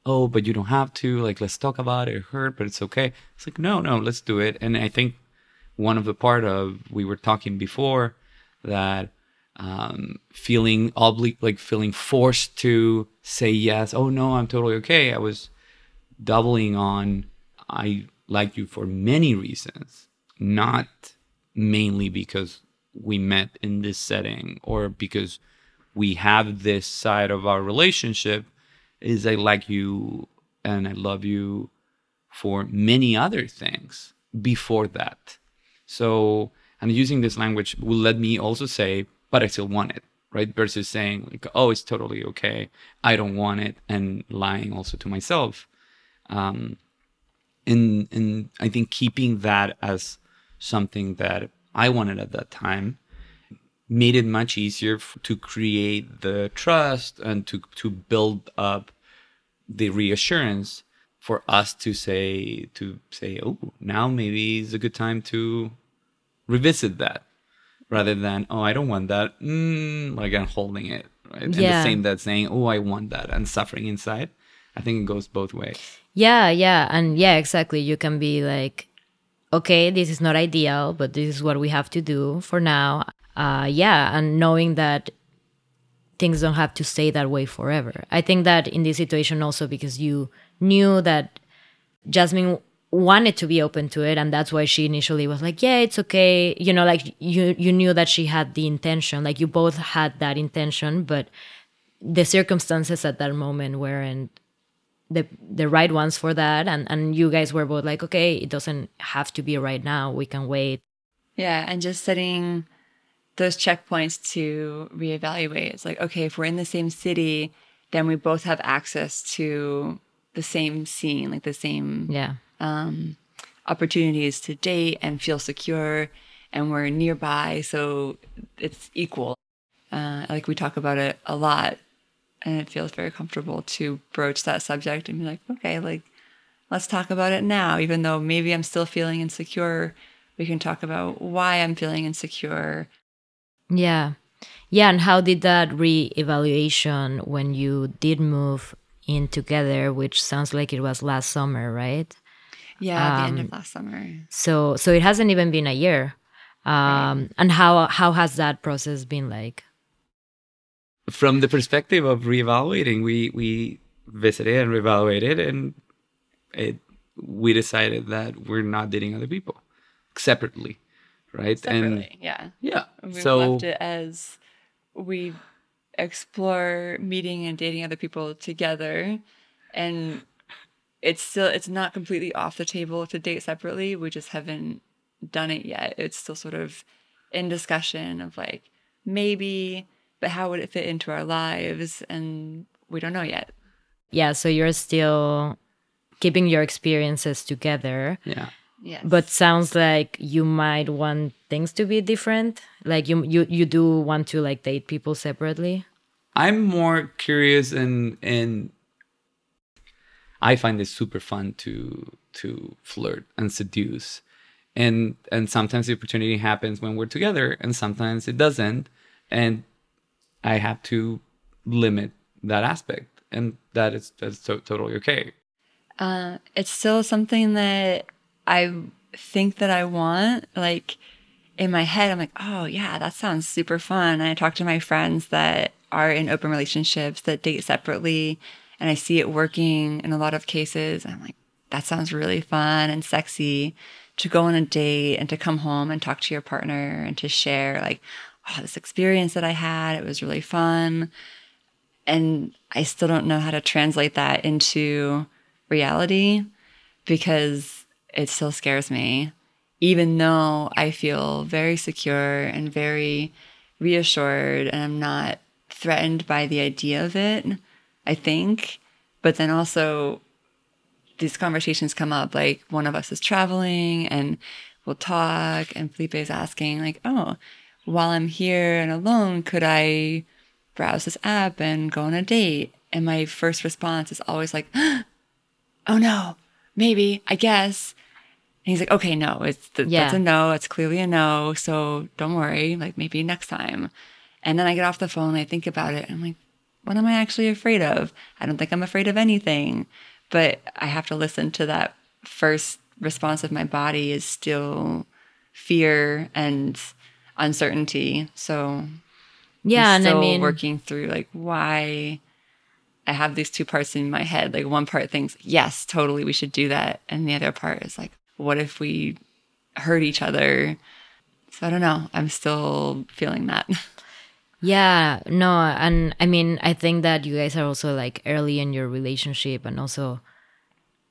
oh, but you don't have to. Like, let's talk about it. It hurt, but it's okay. It's like, no, no, let's do it. And I think one of the part of we were talking before that um, feeling obli like feeling forced to say yes. Oh no, I'm totally okay. I was doubling on I like you for many reasons, not mainly because we met in this setting or because we have this side of our relationship is I like you and I love you for many other things before that. So, and using this language will let me also say, but I still want it, right? Versus saying, like, oh, it's totally okay. I don't want it. And lying also to myself. Um, and and I think keeping that as something that I wanted at that time made it much easier f- to create the trust and to to build up the reassurance for us to say to say oh now maybe is a good time to revisit that rather than oh i don't want that mm, like i'm holding it right and the Yeah. same that saying oh i want that and suffering inside i think it goes both ways Yeah, yeah. And yeah, exactly. You can be like, okay, this is not ideal, but this is what we have to do for now. Uh, yeah. And knowing that things don't have to stay that way forever. I think that in this situation also because you knew that Jasmine wanted to be open to it and that's why she initially was like yeah it's okay you know like you you knew that she had the intention like you both had that intention but the circumstances at that moment weren't the the right ones for that. And and you guys were both like okay it doesn't have to be right now. We can wait. Yeah, and just setting those checkpoints to reevaluate. It's like, okay, if we're in the same city, then we both have access to the same scene, like the same yeah. um, opportunities to date and feel secure, and we're nearby, so it's equal. Uh, like we talk about it a lot, and it feels very comfortable to broach that subject and be like, okay, like let's talk about it now, even though maybe I'm still feeling insecure. We can talk about why I'm feeling insecure. yeah yeah and how did that re-evaluation when you did move in together which sounds like it was last summer right Yeah, at the end Um, of last summer. so so it hasn't even been a year um and how how has that process been like from the perspective of reevaluating we we visited and reevaluated and it we decided that we're not dating other people separately right Separately, yeah. yeah We so left it as we explore meeting and dating other people together, and it's still it's not completely off the table to date separately. We just haven't done it yet. It's still sort of in discussion of like maybe, but how would it fit into our lives? And we don't know yet. yeah so you're still keeping your experiences together yeah Yes. but sounds like you might want things to be different like you you you do want to like date people separately i'm more curious and and i find it super fun to to flirt and seduce and and sometimes the opportunity happens when we're together and sometimes it doesn't and i have to limit that aspect and that is that's to- totally okay Uh, it's still something that I think that I want. Like in my head, I'm like, oh yeah, that sounds super fun. And I talk to my friends that are in open relationships that date separately, and I see it working in a lot of cases. And I'm like, that sounds really fun and sexy to go on a date and to come home and talk to your partner and to share like, oh, this experience that I had, it was really fun and I still don't know how to translate that into reality because it still scares me, even though I feel very secure and very reassured and I'm not threatened by the idea of it, I think. But then also, these conversations come up like one of us is traveling and we'll talk, and Felipe is asking, like, oh, while I'm here and alone, could I browse this app and go on a date? And my first response is always like, (gasps) oh no, maybe, I guess. And he's like, okay, no, it's th- that's a no. It's clearly a no. So don't worry, like maybe next time. And then I get off the phone and I think about it. And I'm like, what am I actually afraid of? I don't think I'm afraid of anything. But I have to listen to that first response of my body is still fear and uncertainty. So yeah I'm and i still mean working through like why I have these two parts in my head. Like one part thinks, yes, totally, we should do that, and the other part is like, what if we hurt each other? So I don't know. I'm still feeling that. (laughs) Yeah, no, and I mean, I think that you guys are also like early in your relationship and also,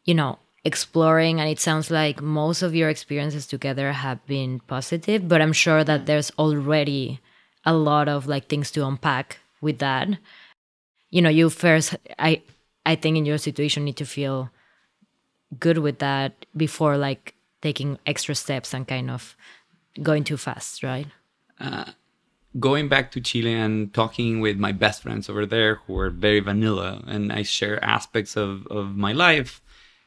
you know, exploring. And it sounds like most of your experiences together have been positive, but I'm sure that mm. there's already a lot of like things to unpack with that. You know, you first, I, I think in your situation need to feel good with that before like taking extra steps and kind of going too fast, right? Uh, going back to Chile and talking with my best friends over there who are very vanilla and I share aspects of, of my life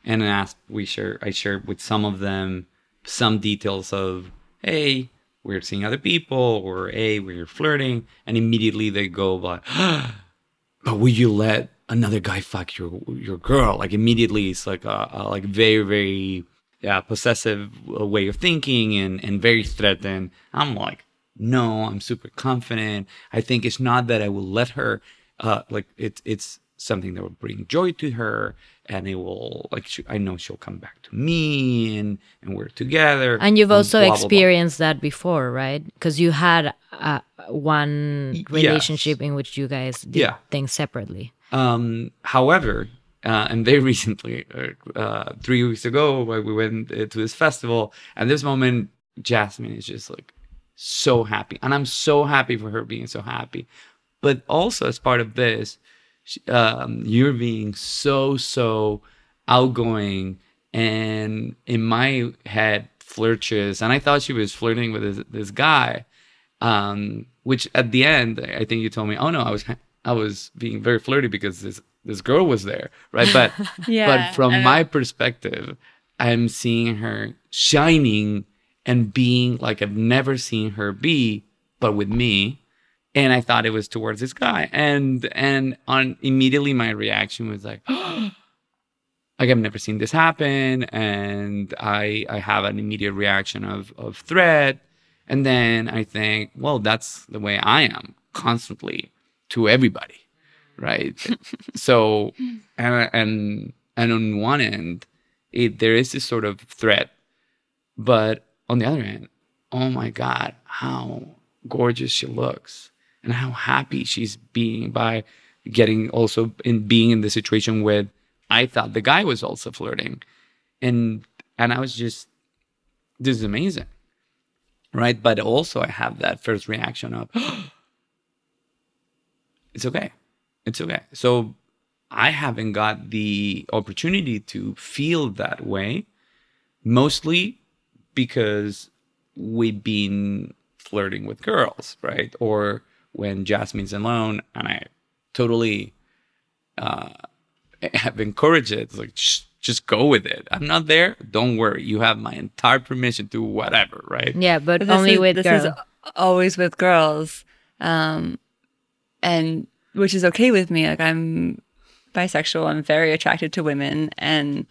and ask we share I share with some of them some details of hey we're seeing other people or hey we're flirting and immediately they go like (gasps) but would you let another guy fuck your your girl? Like immediately it's like a, a like very very yeah possessive way of thinking and and very threatened. I'm like no i'm super confident. I think it's not that i will let her uh like it's it's something that will bring joy to her and it will like she, i know she'll come back to me and and we're together And you've also blah, blah, blah. experienced that before, right? Because you had uh, one Y- yes. relationship in which you guys did Yeah. things separately. Um, however, uh, and very (laughs) recently, uh, uh, three weeks ago, we went uh, to this festival, and this moment, Jasmine is just like so happy, and I'm so happy for her being so happy. But also, as part of this, um, you're being so so outgoing, and in my head, flirtatious, and I thought she was flirting with this, this guy um, which at the end I think you told me, oh no, I was I was being very flirty because this this girl was there, right? But (laughs) Yeah, but from my perspective, I'm seeing her shining and being like I've never seen her be, but with me. And I thought it was towards this guy, and and on immediately my reaction was like, (gasps) like I've never seen this happen, and I I have an immediate reaction of of threat, and then I think, well, that's the way I am constantly to everybody, right? (laughs) so, and, and and on one end, it, there is this sort of threat, but on the other hand, oh my God, how gorgeous she looks, and how happy she's being by getting also in being in the situation with I thought the guy was also flirting, and and I was just, this is amazing right? But also, I have that first reaction of, (gasps) it's okay. It's okay. So I haven't got the opportunity to feel that way, mostly because we've been flirting with girls, right? Or when Jasmine's alone, and I totally uh, (laughs) have encouraged it. It's like, "Shh, just go with it. I'm not there. Don't worry. You have my entire permission to whatever, right? Yeah, but, But only is, with this girls. is always with girls, um, and which is okay with me. Like I'm bisexual. I'm very attracted to women, and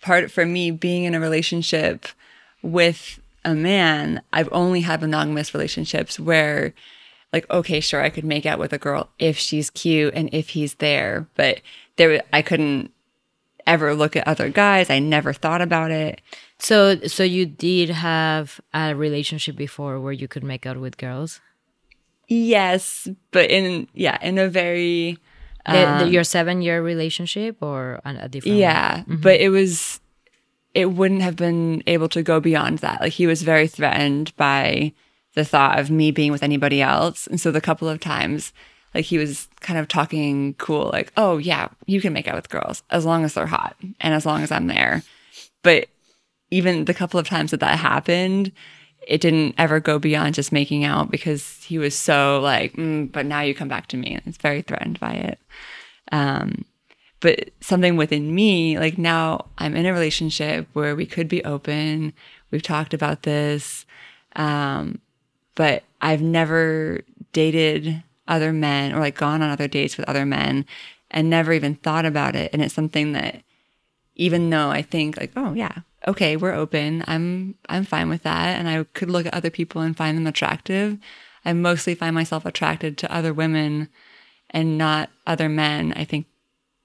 part for me being in a relationship with a man, I've only had monogamous relationships where, like, okay, sure, I could make out with a girl if she's cute and if he's there, but there I couldn't ever look at other guys. I never thought about it. So, so you did have a relationship before where you could make out with girls. Yes, but in yeah, in a very The, the, um, your seven-year relationship or a different? yeah, mm-hmm. but it was it wouldn't have been able to go beyond that. Like he was very threatened by the thought of me being with anybody else, and so the couple of times like he was kind of talking cool like, "Oh yeah, you can make out with girls as long as they're hot and as long as I'm there." But even the couple of times that that happened, it didn't ever go beyond just making out because he was so like, mm, but now you come back to me. And it's very threatened by it. Um, but something within me, like now I'm in a relationship where we could be open. We've talked about this. Um, but I've never dated other men or like gone on other dates with other men and never even thought about it. And it's something that even though I think like, oh yeah, okay, we're open. I'm I'm fine with that. And I could look at other people and find them attractive. I mostly find myself attracted to other women and not other men. I think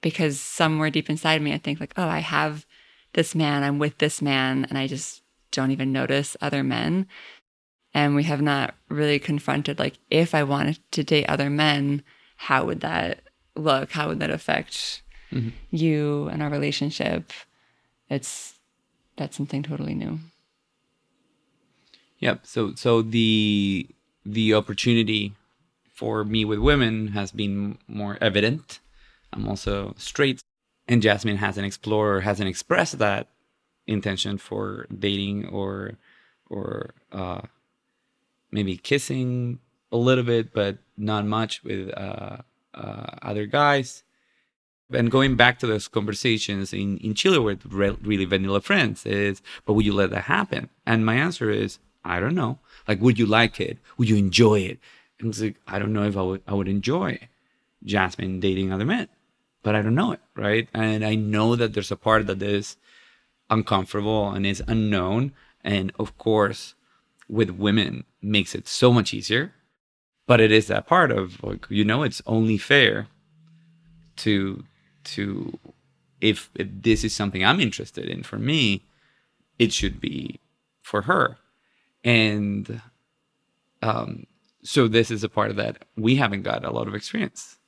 because somewhere deep inside me I think like, oh, I have this man, I'm with this man, and I just don't even notice other men. And we have not really confronted like if I wanted to date other men, how would that look? How would that affect you and our relationship? It's that's something totally new. Yep. So so the the opportunity for me with women has been more evident. I'm also straight, and Jasmine hasn't explored, hasn't expressed that intention for dating or or uh, maybe kissing a little bit, but not much with uh, uh, other guys. And going back to those conversations in, in Chile with re- really vanilla friends is, but would you let that happen? And my answer is, I don't know. Like, would you like it? Would you enjoy it? And it's like, I don't know if I would, I would enjoy Jasmine dating other men, but I don't know it, right? And I know that there's a part that is uncomfortable and is unknown. And of course, with women makes it so much easier. But it is that part of like, you know, it's only fair to to if, if this is something I'm interested in for me, it should be for her. And um, so this is a part of that we haven't got a lot of experience,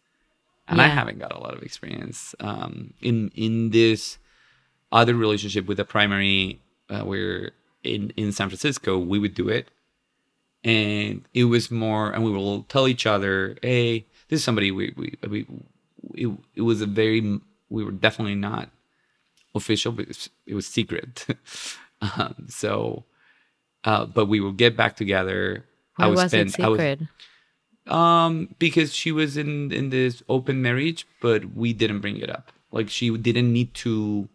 and I haven't got a lot of experience um, in in this other relationship with the primary. Uh, where in in San Francisco we would do it, and it was more, and we will tell each other, "Hey, this is somebody we we we." It, it was a very we were definitely not official, but it was, it was secret. (laughs) um, so, uh, but we would get back together. Why I was it spend. I was secret? um because she was in in this open marriage, but we didn't bring it up. Like she didn't need to.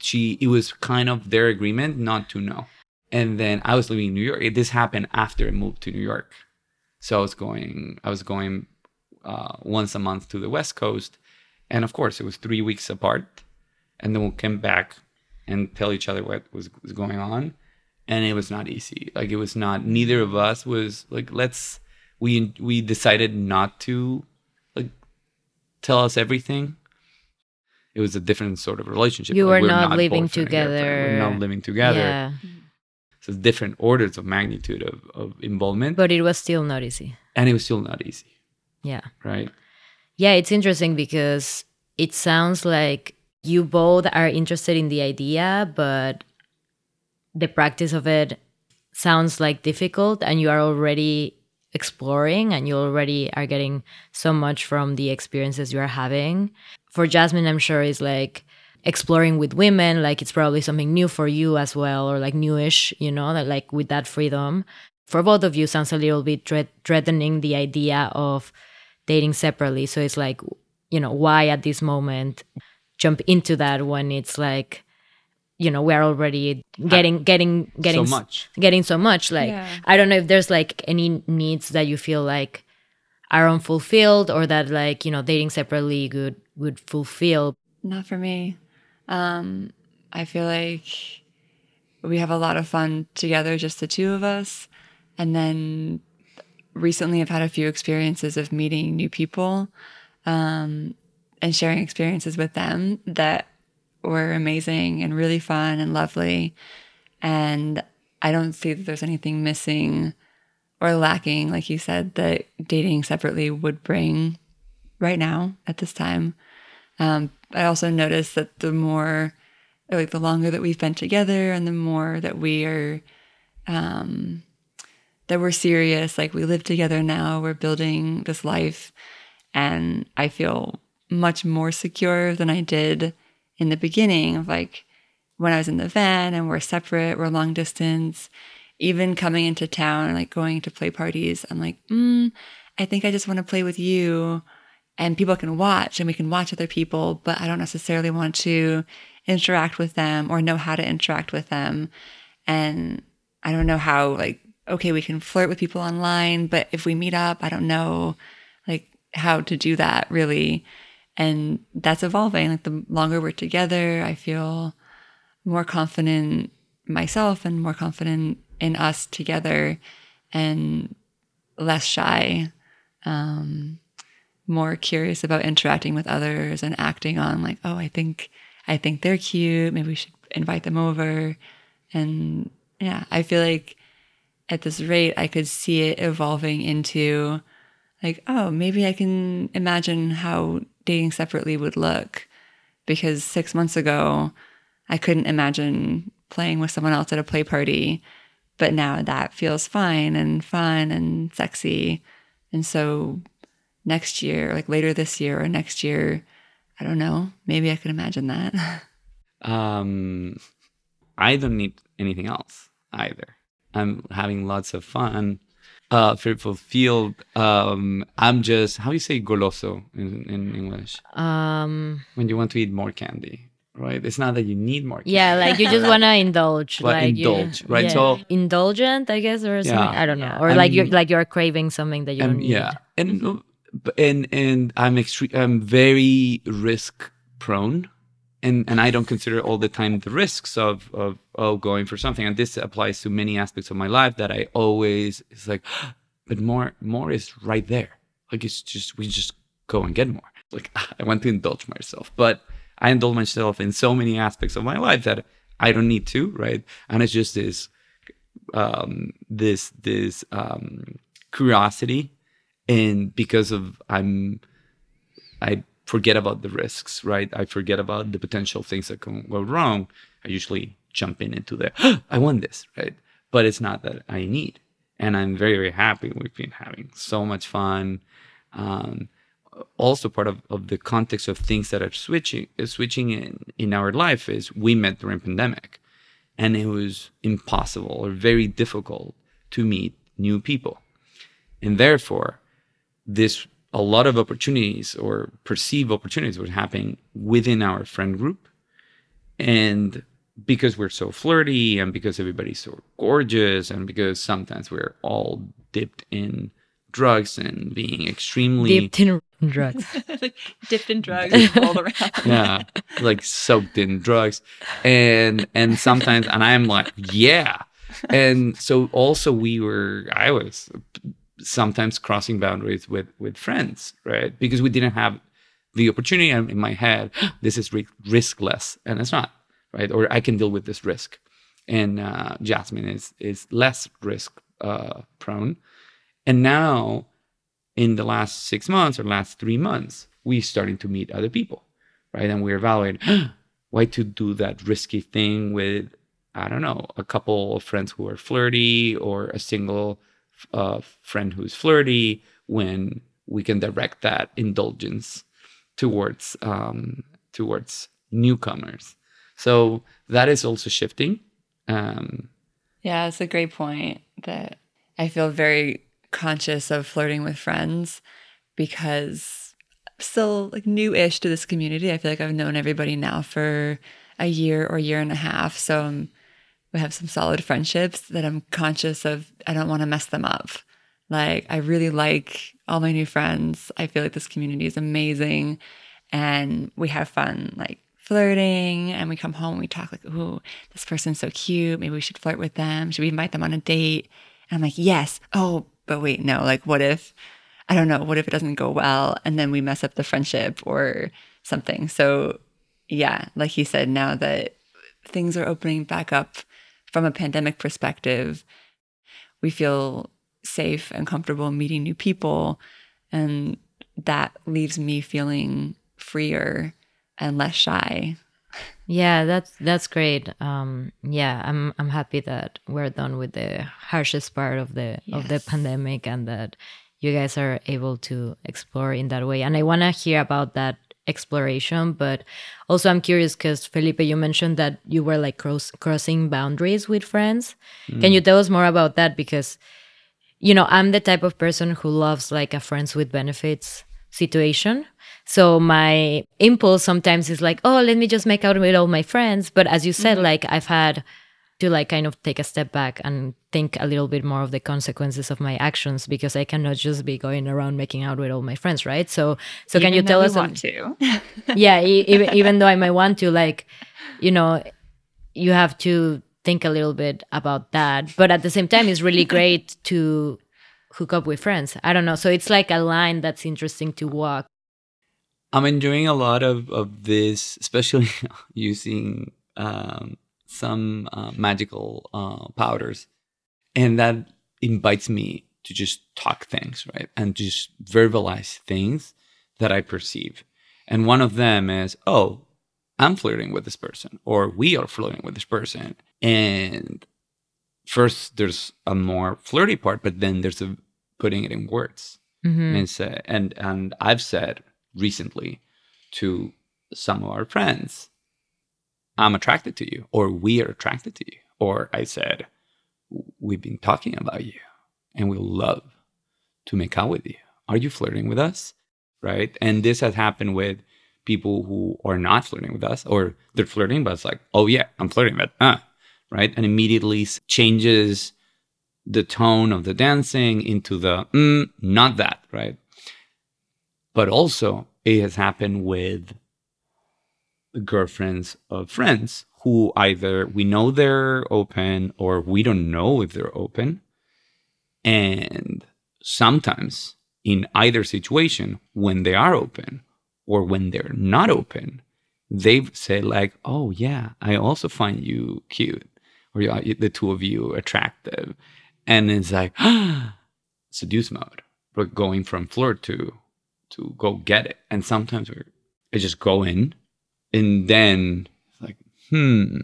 She it was kind of their agreement not to know. And then I was living in New York. This happened after I moved to New York, so I was going. I was going uh, once a month to the West Coast, and of course it was three weeks apart, and then we'll come back and tell each other what was, was going on, and it was not easy. Like it was not. Neither of us was like let's. We we decided not to like tell us everything. It was a different sort of relationship. You Like, were we're not living boyfriend and girlfriend. together. We're not living together. Yeah, Different orders of magnitude of, of involvement, but it was still not easy. and it was still not easy, Yeah. right? Yeah, it's interesting because it sounds like you both are interested in the idea, but the practice of it sounds like difficult and you are already exploring and you already are getting so much from the experiences you are having. For Jasmine, I'm sure is like exploring with women, like it's probably something new for you as well, or like newish, you know, that like with that freedom. For both of you, sounds a little bit threat- threatening the idea of dating separately. So it's like, you know, why at this moment jump into that when it's like, you know, we're already getting getting getting so much. getting so much. Like Yeah. I don't know if there's like any needs that you feel like are unfulfilled or that like, you know, dating separately would would fulfill. Not for me. Um, I feel like we have a lot of fun together, just the two of us. And then recently, I've had a few experiences of meeting new people um, and sharing experiences with them that were amazing and really fun and lovely. And I don't see that there's anything missing or lacking, like you said, that dating separately would bring right now at this time. Um, I also noticed that the more, like the longer that we've been together, and the more that we are, um, that we're serious. Like we live together now, we're building this life, and I feel much more secure than I did in the beginning. Of like when I was in the van and we're separate, we're long distance. Even coming into town and like going to play parties, I'm like, mm, I think I just want to play with you and people can watch and we can watch other people, but I don't necessarily want to interact with them or know how to interact with them. And I don't know how, like, okay, we can flirt with people online, but if we meet up, I don't know, like, how to do that really. And that's evolving. Like, the longer we're together, I feel more confident myself and more confident in us together and less shy. Um, more curious about interacting with others and acting on like, oh, I think I think they're cute. Maybe we should invite them over. And yeah, I feel like at this rate, I could see it evolving into like, oh, maybe I can imagine how dating separately would look. Because six months ago, I couldn't imagine playing with someone else at a play party. But now that feels fine and fun and sexy. And so next year, like later this year or next year, I don't know. Maybe I could imagine that. (laughs) Um, I don't need anything else either. I'm having lots of fun. Uh, feel fulfilled. Um, I'm just how do you say goloso in, in English Um, when you want to eat more candy, right? It's not that you need more. Candy. yeah, like you just want to (laughs) indulge, But like you- indulge, right? yeah. So- indulgent, I guess, or something. Yeah. I don't know, Yeah. or like you're like you're craving something that you Um, don't need. yeah, and and and I'm extreme. I'm very risk prone, and and I don't consider all the time the risks of of of going for something. And this applies to many aspects of my life that I always it's like, (gasps) but more more is right there. Like it's just we just go and get more. Like (laughs) I want to indulge myself, but I indulge myself in so many aspects of my life that I don't need to, right? And it's just this um, this this um, curiosity, and because of I'm I forget about the risks, right? I forget about the potential things that can go wrong. I usually jump in into the (gasps) I want this, right? But it's not that I need, and I'm very very happy. We've been having so much fun. Um, also part of, of the context of things that are switching switching in, in our life is we met during pandemic and it was impossible or very difficult to meet new people and therefore this a lot of opportunities or perceived opportunities were happening within our friend group and because we're so flirty and because everybody's so gorgeous and because sometimes we're all dipped in drugs and being extremely Dipped in drugs. like (laughs) dipped in drugs, all around. (laughs) yeah like soaked in drugs and and sometimes and i'm like yeah and so also we were i was sometimes crossing boundaries with with friends right? Because we didn't have the opportunity And in my head (gasps) this is ri- riskless and it's not right? Or i can deal with this risk. And uh, jasmine is is less risk uh, prone. And now in the last six months or last three months, we starting to meet other people, right? And we're evaluating (gasps) why to do that risky thing with, I don't know, a couple of friends who are flirty or a single uh, friend who's flirty when we can direct that indulgence towards um, towards newcomers. So that is also shifting. Um, Yeah, it's a great point that I feel very conscious of flirting with friends because I'm still like new-ish to this community. I feel like I've known everybody now for a year or year and a half. So um, we have some solid friendships that I'm conscious of. I don't want to mess them up. Like I really like all my new friends. I feel like this community is amazing and we have fun like flirting and we come home and we talk like, "Ooh, this person's so cute. Maybe we should flirt with them. Should we invite them on a date?" And I'm like, "Yes." Oh, but wait, no. Like what if I don't know, what if it doesn't go well and then we mess up the friendship or something. So, yeah, like he said now that things are opening back up from a pandemic perspective, we feel safe and comfortable meeting new people and that leaves me feeling freer and less shy. Yeah, that's that's great. Um, yeah, I'm I'm happy that we're done with the harshest part of the of the pandemic and that you guys are able to explore in that way. And I want to hear about that exploration, but also I'm curious because Felipe, you mentioned that you were like cross, crossing boundaries with friends. Can you mm. tell us more about that? Because you know, I'm the type of person who loves like a friends with benefits situation. So my impulse sometimes is like, oh, let me just make out with all my friends. But as you said, mm-hmm. like I've had to like kind of take a step back and think a little bit more of the consequences of my actions because I cannot just be going around making out with all my friends, right? So, so can you tell though us? we a- want to? (laughs) yeah, e- even even though I might want to, like, you know, you have to think a little bit about that. But at the same time, it's really great (laughs) to hook up with friends. I don't know. So it's like a line that's interesting to walk. I'm enjoying a lot of, of this, especially (laughs) using um, some uh, magical uh, powders. And that invites me to just talk things, right? And just verbalize things that I perceive. And one of them is, oh, I'm flirting with this person, or we are flirting with this person. And first, there's a more flirty part, but then there's a putting it in words Mhm. and say and and I've said recently to some of our friends, I'm attracted to you, or we are attracted to you. Or I said, we've been talking about you and we love to make out with you. Are you flirting with us? Right. And this has happened with people who are not flirting with us or they're flirting, but it's like, oh, yeah, I'm flirting, but uh, right. And immediately changes the tone of the dancing into the mm, not that, right? But also, it has happened with girlfriends of friends who either we know they're open or we don't know if they're open. And sometimes, in either situation, when they are open or when they're not open, they've said, like, oh, yeah, I also find you cute or the two of you attractive. And it's like, (gasps) seduce mode, but going from flirt to to go get it. And sometimes we I just go in and then like, hmm.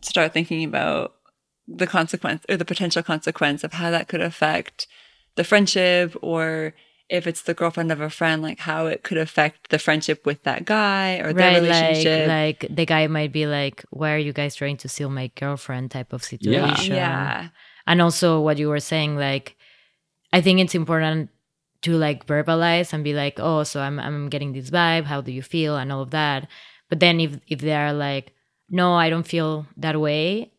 Start thinking about the consequence or the potential consequence of how that could affect the friendship or if it's the girlfriend of a friend, like how it could affect the friendship with that guy or their relationship. Like, like the guy might be like, "Why are you guys trying to steal my girlfriend?" type of situation. Yeah. And also what you were saying, like, I think it's important to like verbalize and be like, "Oh, so I'm I'm getting this vibe. How do you feel?" and all of that. But then if if they are like, "No, I don't feel that way,"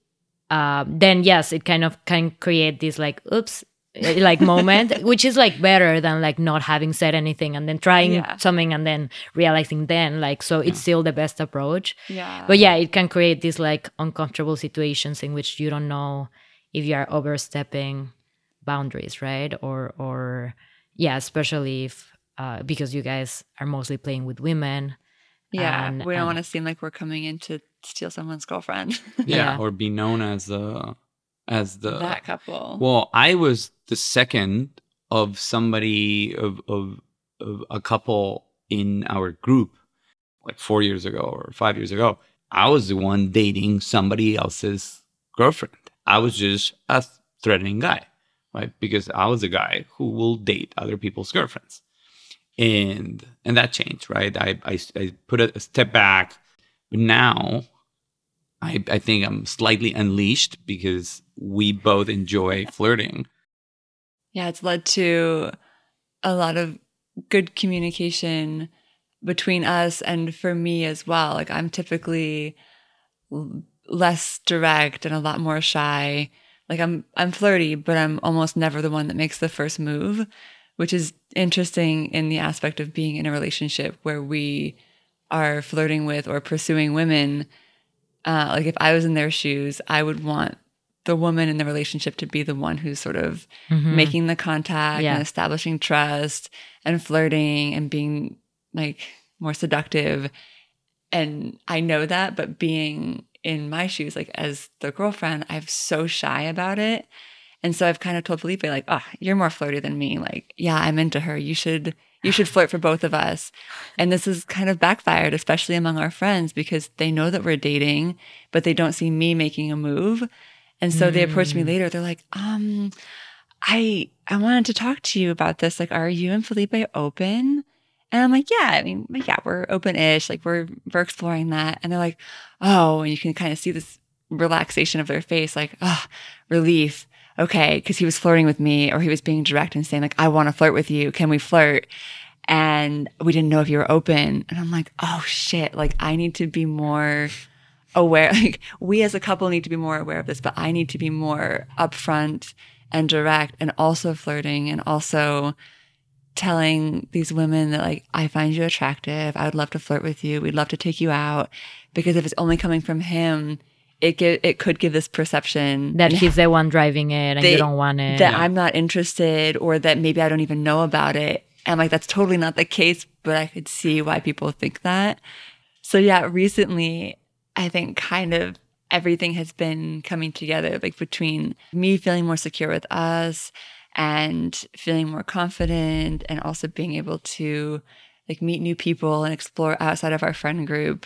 uh, then yes, it kind of can create this like, "Oops." Eh, like (laughs) moment which is like better than like not having said anything and then trying yeah. something and then realizing then like so it's still the best approach yeah but yeah it can create these like uncomfortable situations in which you don't know if you are overstepping boundaries right or or yeah, especially if uh, because you guys are mostly playing with women. Yeah, and, we don't want to seem like we're coming in to steal someone's girlfriend. (laughs) yeah, yeah, or be known as the as the that couple. Well, I was the second of somebody of of, of a couple in our group, like four years ago or five years ago. I was the one dating somebody else's girlfriend. I was just a threatening guy right? Because I was a guy who will date other people's girlfriends, and and that changed, right? I I, I put a, step back, but now I I think I'm slightly unleashed because we both enjoy flirting. Yeah, it's led to a lot of good communication between us and for me as well. Like I'm typically less direct and a lot more shy like I'm I'm flirty, but I'm almost never the one that makes the first move, which is interesting in the aspect of being in a relationship where we are flirting with or pursuing women. Uh, like if I was in their shoes, I would want the woman in the relationship to be the one who's sort of mm-hmm. making the contact yeah. and establishing trust and flirting and being like more seductive. And I know that, but being in my shoes, like as the girlfriend, I'm so shy about it. And so I've kind of told Felipe, like, oh, you're more flirty than me. Like, yeah, I'm into her. You should you should flirt for both of us. And this is kind of backfired, especially among our friends, because they know that we're dating, but they don't see me making a move. And so mm. they approach me mm. later. They're like, um, I I wanted to talk to you about this. Like, are you and Felipe open? And I'm like, yeah, I mean, yeah, we're open-ish, like we're we're exploring that. And they're like, oh, and you can kind of see this relaxation of their face, like, oh, relief. Okay, because he was flirting with me, or he was being direct and saying like, I want to flirt with you. Can we flirt? And we didn't know if you were open. And I'm like, oh shit, like I need to be more aware. (laughs) Like we as a couple need to be more aware of this, but I need to be more upfront and direct, and also flirting, and also telling these women that like I find you attractive. I would love to flirt with you. We'd love to take you out because if it's only coming from him, it give, it could give this perception that he's the one driving it and they, you don't want it. That I'm not interested or that maybe I don't even know about it. And like that's totally not the case, but I could see why people think that. So yeah, recently I think kind of everything has been coming together like between me feeling more secure with us and feeling more confident and also being able to like meet new people and explore outside of our friend group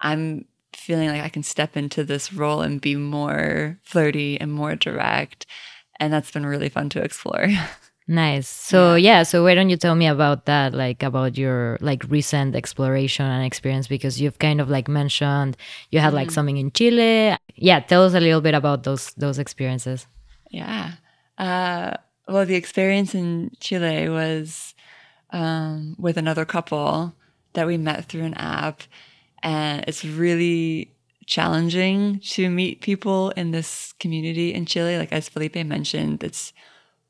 i'm feeling like i can step into this role and be more flirty and more direct and that's been really fun to explore (laughs) Nice. So yeah. so why don't you tell me about that, like about your like recent exploration and experience because you've kind of like mentioned you had like something in Chile. Yeah, tell us a little bit about those those experiences. Yeah. Uh, well, the experience in Chile was um, with another couple that we met through an app, and it's really challenging to meet people in this community in Chile. Like as Felipe mentioned, it's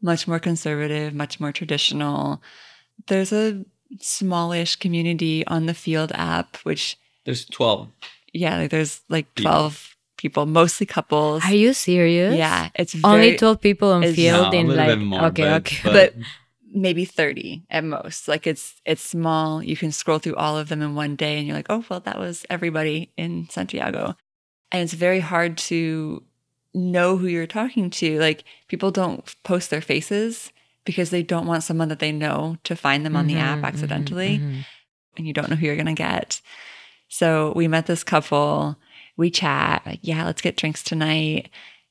much more conservative, much more traditional. There's a smallish community on the Feeld app, which There's 12. yeah, like there's like People. 12 people, mostly couples. Are you serious? Yeah, it's Only 12 people on Feeld No, in little like bit more, okay, but- okay. but maybe 30 at most. Like it's it's small. You can scroll through all of them in one day and you're like, "Oh, well that was everybody in Santiago." And it's very hard to know who you're talking to. Like people don't post their faces because they don't want someone that they know to find them on the app Mhm, mhm, accidentally mhm. and you don't know who you're going to get. So we met this couple, we chat, like, yeah, let's get drinks tonight.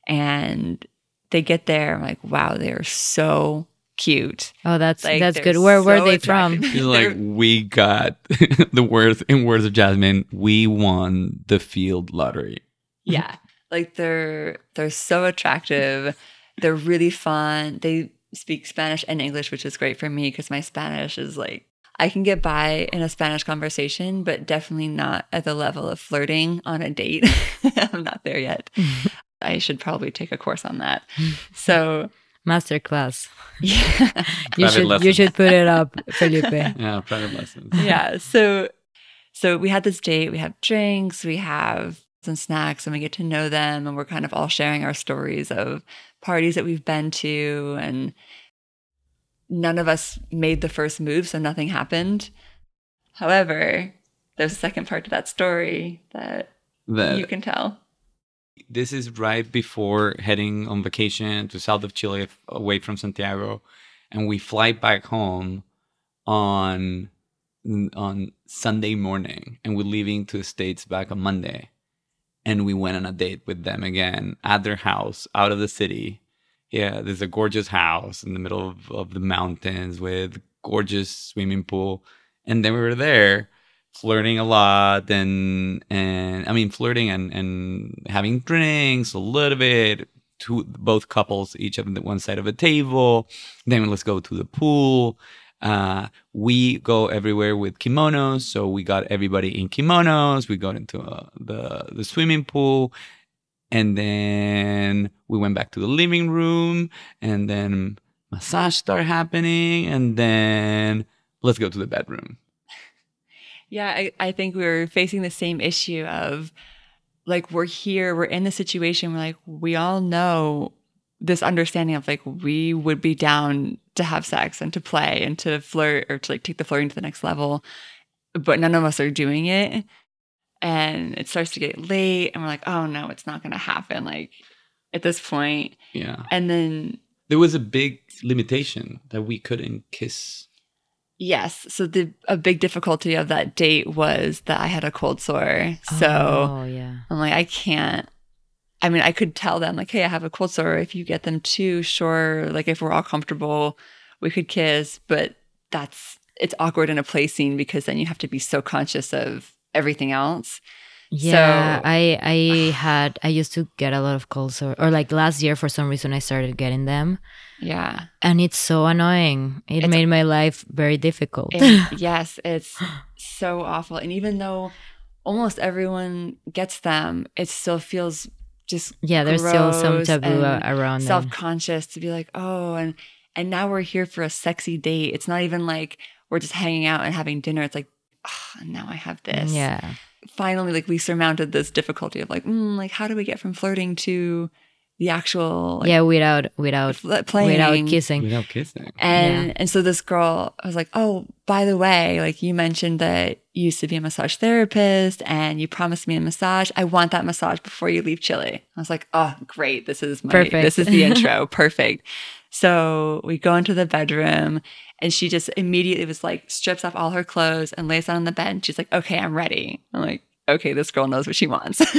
And they get there, I'm like, wow, they're so cute. Oh, that's Like, that's good. Where were so they from? attractive. He's (laughs) like, we got (laughs) the words in words of Jasmine, we won the Feeld lottery. yeah. Like they're they're so attractive. They're really fun. They speak Spanish and English, which is great for me because my Spanish is like I can get by in a Spanish conversation, but definitely not at the level of flirting on a date. (laughs) I'm not there yet. (laughs) I should probably take a course on that. So (laughs) Masterclass. yeah. You Private should you should put it up, Felipe. Yeah, private lessons. yeah. So so we had this date, we have drinks, we have some snacks, and we get to know them, and we're kind of all sharing our stories of parties that we've been to, and none of us made the first move, so nothing happened. However, there's a second part to that story that That you can tell. this is right before heading on vacation to south of Chile, away from Santiago, and we fly back home on on Sunday morning, and we're leaving to the states back on Monday, and we went on a date with them again at their house out of the city. Yeah, there's a gorgeous house in the middle of, of the mountains with gorgeous swimming pool, and then we were there flirting a lot and and I mean flirting and and having drinks a little bit to both couples each of the one side of a table. Then let's go to the pool. Uh, we go everywhere with kimonos so we got everybody in kimonos. We got into uh, the the swimming pool and then we went back to the living room and then massage started happening and then let's go to the bedroom (laughs) Yeah, I, I think we were facing the same issue of like we're here, we're in the situation, we're like, we all know this understanding of like we would be down to have sex and to play and to flirt or to like take the flirting to the next level, but none of us are doing it. And it starts to get late and we're like, oh no, it's not gonna happen like at this point. yeah And then there was a big limitation that we couldn't kiss. yes, so the a big difficulty of that date was that I had a cold sore. So oh yeah. I'm like, I can't. I mean, I could tell them, like, hey, I have a cold sore. If you get them too, sure. Like, if we're all comfortable, we could kiss. But that's, it's awkward in a play scene because then you have to be so conscious of everything else. Yeah, So- I I had I used to get a lot of calls or, or like last year for some reason I started getting them Yeah. and it's so annoying. It It's- made my life very difficult. And (laughs) yes, it's so awful. And even though almost everyone gets them, it still feels just yeah, there's still some taboo around self-conscious to be like oh and and now we're here for a sexy date it's not even like we're just hanging out and having dinner it's like oh, now i have this Yeah. finally like we surmounted this difficulty of like mm, like how do we get from flirting to the actual like, yeah, without without fl- playing without kissing. Without kissing. and and so this girl I was like, "Oh, by the way, like you mentioned that you used to be a massage therapist and you promised me a massage. I want that massage before you leave Chile." I was like, "Oh, great. This is my Perfect. this is the (laughs) intro. Perfect." So, we go into the bedroom and she just immediately was like strips off all her clothes and lays down on the bed. And she's like, "Okay, I'm ready." I'm like, "Okay, this girl knows what she wants." (laughs)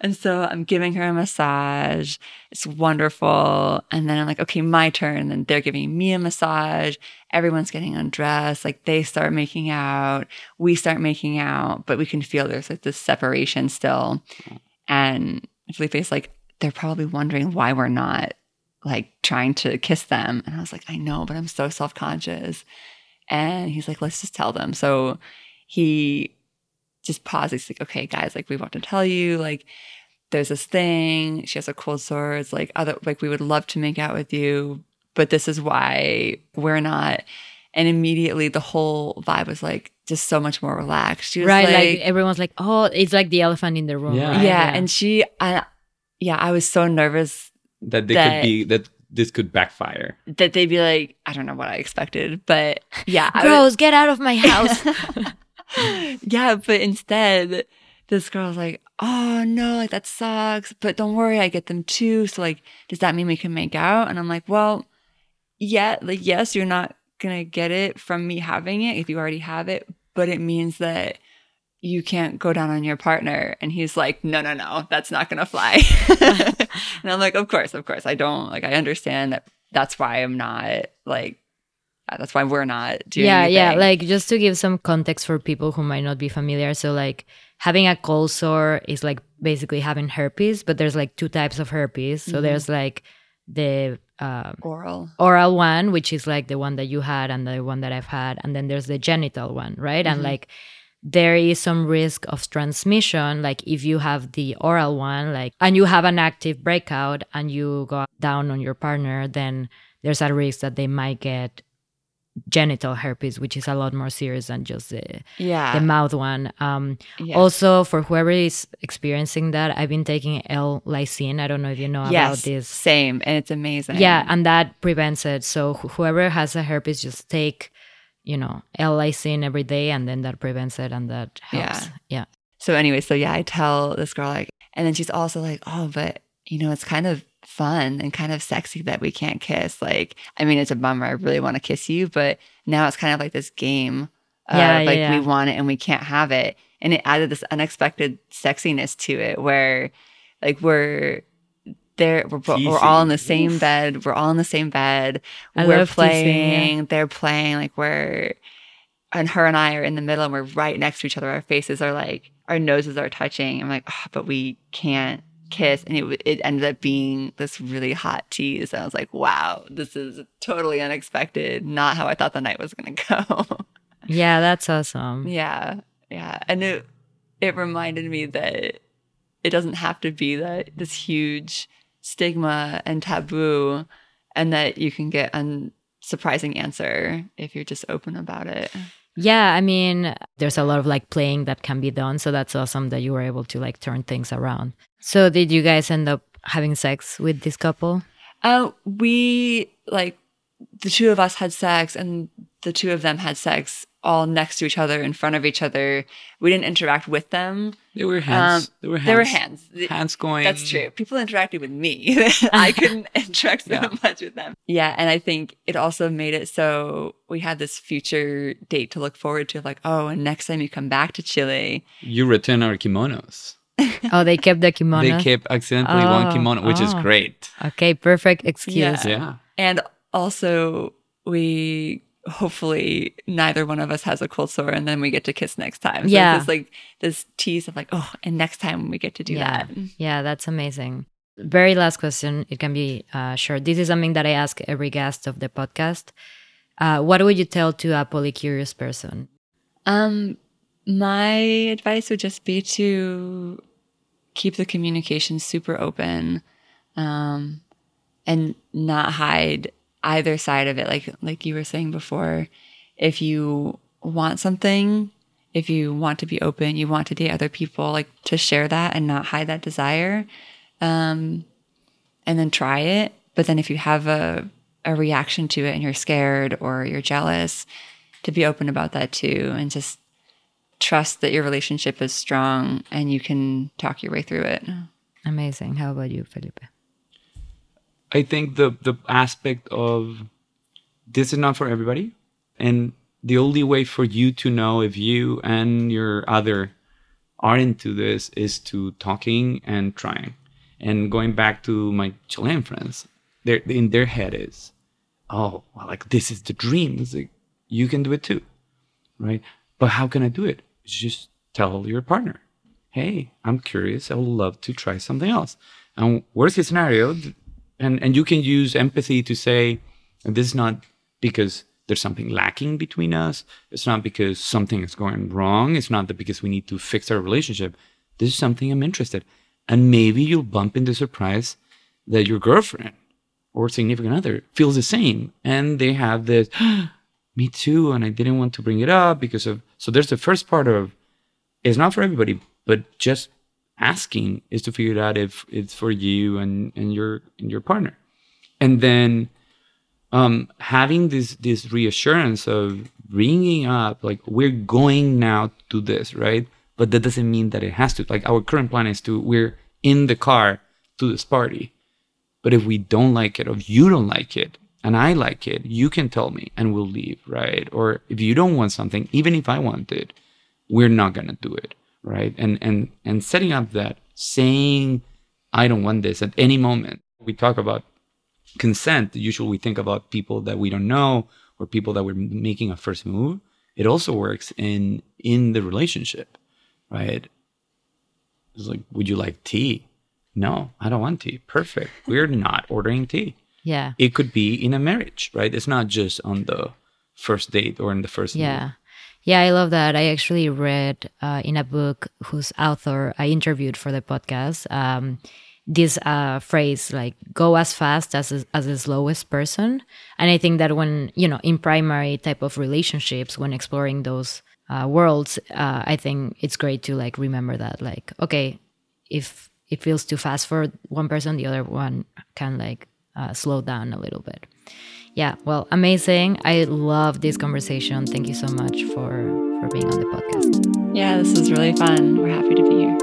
And so I'm giving her a massage. It's wonderful. And then I'm like, okay, my turn. And they're giving me a massage. Everyone's getting undressed. Like they start making out. We start making out, but we can feel there's like this separation still. Mm. And Felipe's like, they're probably wondering why we're not like trying to kiss them. And I was like, I know, but I'm so self conscious. And he's like, let's just tell them. So he just pauses. He's like, okay, guys, like we want to tell you, like, there's this thing. She has a cold sore. It's like other like we would love to make out with you, but this is why we're not. And immediately the whole vibe was like just so much more relaxed. She was right, like, like, everyone's like, oh, it's like the elephant in the room. Yeah. right? yeah, and she, I, yeah, I was so nervous That they That- could be that this could backfire. that they'd be like, I don't know what I expected, but yeah, I was- Gross, get out of my house. (laughs) (laughs) yeah, but instead, this girl's like, oh no, like that sucks. But don't worry, I get them too. So like, does that mean we can make out? And I'm like, well, yeah, like yes, you're not gonna get it from me having it if you already have it, but it means that you can't go down on your partner. And he's like, no, no, no, that's not gonna fly. (laughs) (laughs) and I'm like, of course, of course, I don't like. I understand that. That's why I'm not like. That's why we're not doing. yeah, yeah. Like just to give some context for people who might not be familiar. So like having a cold sore is like basically having herpes, but there's like two types of herpes. So Mhm. there's like the um, oral. oral one, which is like the one that you had and the one that I've had, and then there's the genital one, right? And Mhm. like there is some risk of transmission, like if you have the oral one, like and you have an active breakout and you go down on your partner, then there's a risk that they might get genital herpes, which is a lot more serious than just the, Yeah. the mouth one. Um, yeah. Also, for whoever is experiencing that, I've been taking L-lysine. I don't know if you know about this. Same, and it's amazing. Yeah, and that prevents it. So wh- whoever has a herpes, just take, you know, L-lysine every day, and then that prevents it, and that helps. Yeah. Yeah. So anyway, so yeah, I tell this girl like, and then she's also like, oh, but you know, it's kind of fun and kind of sexy that we can't kiss. Like, I mean, it's a bummer. I really want to kiss you, but now it's kind of like this game. Of, Yeah, yeah, like yeah. we want it and we can't have it, and it added this unexpected sexiness to it, where like we're there, we're, we're all in the same bed. We're all in the same bed. I we're playing. They're playing. Like we're and her and I are in the middle and we're right next to each other. Our faces are like, our noses are touching. I'm like, oh, but we can't kiss. And it, it ended up being this really hot tease. And I was like, wow, this is totally unexpected. Not how I thought the night was going (laughs) to go. Yeah, that's awesome. yeah. Yeah. And it, it reminded me that it doesn't have to be that this huge stigma and taboo and that you can get a surprising answer if you're just open about it. Yeah, I mean, there's a lot of like playing that can be done. So that's awesome that you were able to like turn things around. So did you guys end up having sex with this couple? Uh, we like the two of us had sex, and the two of them had sex all next to each other, in front of each other. We didn't interact with them. They were hands. Um, they were hands. There were hands. Hands going. That's true. People interacted with me. (laughs) I couldn't (laughs) interact so Yeah. much with them. Yeah, and I think it also made it so we had this future date to look forward to. Like, oh, and next time you come back to Chile, You return our kimonos. (laughs) Oh, they kept the kimono. They kept accidentally one Oh, kimono, which is oh. great. okay, perfect excuse. Yeah. Yeah. and also we hopefully neither one of us has a cold sore, and then we get to kiss next time. So Yeah. it's like this tease of like, oh, and next time we get to do Yeah. that. Yeah, that's amazing. Very last question. It can be uh, short. This is something that I ask every guest of the podcast. Uh, what would you tell to a polycurious person? Um, my advice would just be to keep the communication super open, um, and not hide either side of it. Like like you were saying before, if you want something, if you want to be open, you want to date other people, like to share that and not hide that desire, um, and then try it. But then if you have a a reaction to it and you're scared or you're jealous, to be open about that too and just trust that your relationship is strong and you can talk your way through it. Amazing. How about you, Felipe? I think the the aspect of this is not for everybody, and the only way for you to know if you and your other are into this is to talking and trying. And going back to my Chilean friends, they're in their head is, oh, well, like this is the dream. It's like you can do it too, right? But how can I do it? Just tell your partner, hey, I'm curious. I would love to try something else. And worst case scenario, and and you can use empathy to say, this is not because there's something lacking between us. It's not because something is going wrong. It's not that because we need to fix our relationship. This is something I'm interested. And maybe you'll bump into surprise that your girlfriend or significant other feels the same. And they have this, (gasps) me too. And I didn't want to bring it up because of, so there's the first part of, it's not for everybody, but just asking is to figure out if it's for you and, and your, and your partner. And then um, having this this reassurance of bringing up like we're going now to this right? But that doesn't mean that it has to. Like our current plan is to we're in the car to this party. But if we don't like it or if you don't like it and i like it you can tell me and we'll leave right? Or if you don't want something even if i want it we're not going to do it right and and and setting up that saying i don't want this at any moment we talk about consent, usually we think about people that we don't know or people that we're making a first move. It also works in in the relationship, right? It's like, would you like tea? No, I don't want tea. Perfect. We're not ordering tea. Yeah. It could be in a marriage, right? It's not just on the first date or in the first Yeah. Yeah, I love that. I actually read uh, in a book whose author I interviewed for the podcast um, this uh, phrase like "go as fast as as the slowest person," and I think that when you know in primary type of relationships, when exploring those uh, worlds, uh, I think it's great to like remember that like okay, if it feels too fast for one person, the other one can like uh, slow down a little bit. Yeah, well, amazing. I love this conversation. Thank you so much for for being on the podcast. Yeah, this was really fun. We're happy to be here.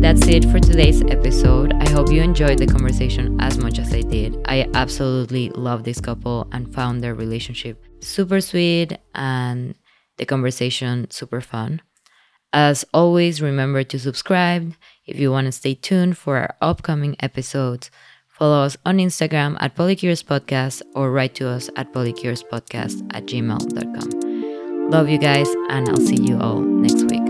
That's it for today's episode. I hope you enjoyed the conversation as much as I did. I absolutely love this couple and found their relationship super sweet and the conversation super fun. As always, remember to subscribe if you want to stay tuned for our upcoming episodes. Follow us on Instagram at Polycurious Podcast or write to us at polycuriouspodcast at gmail.com. Love you guys, and I'll see you all next week.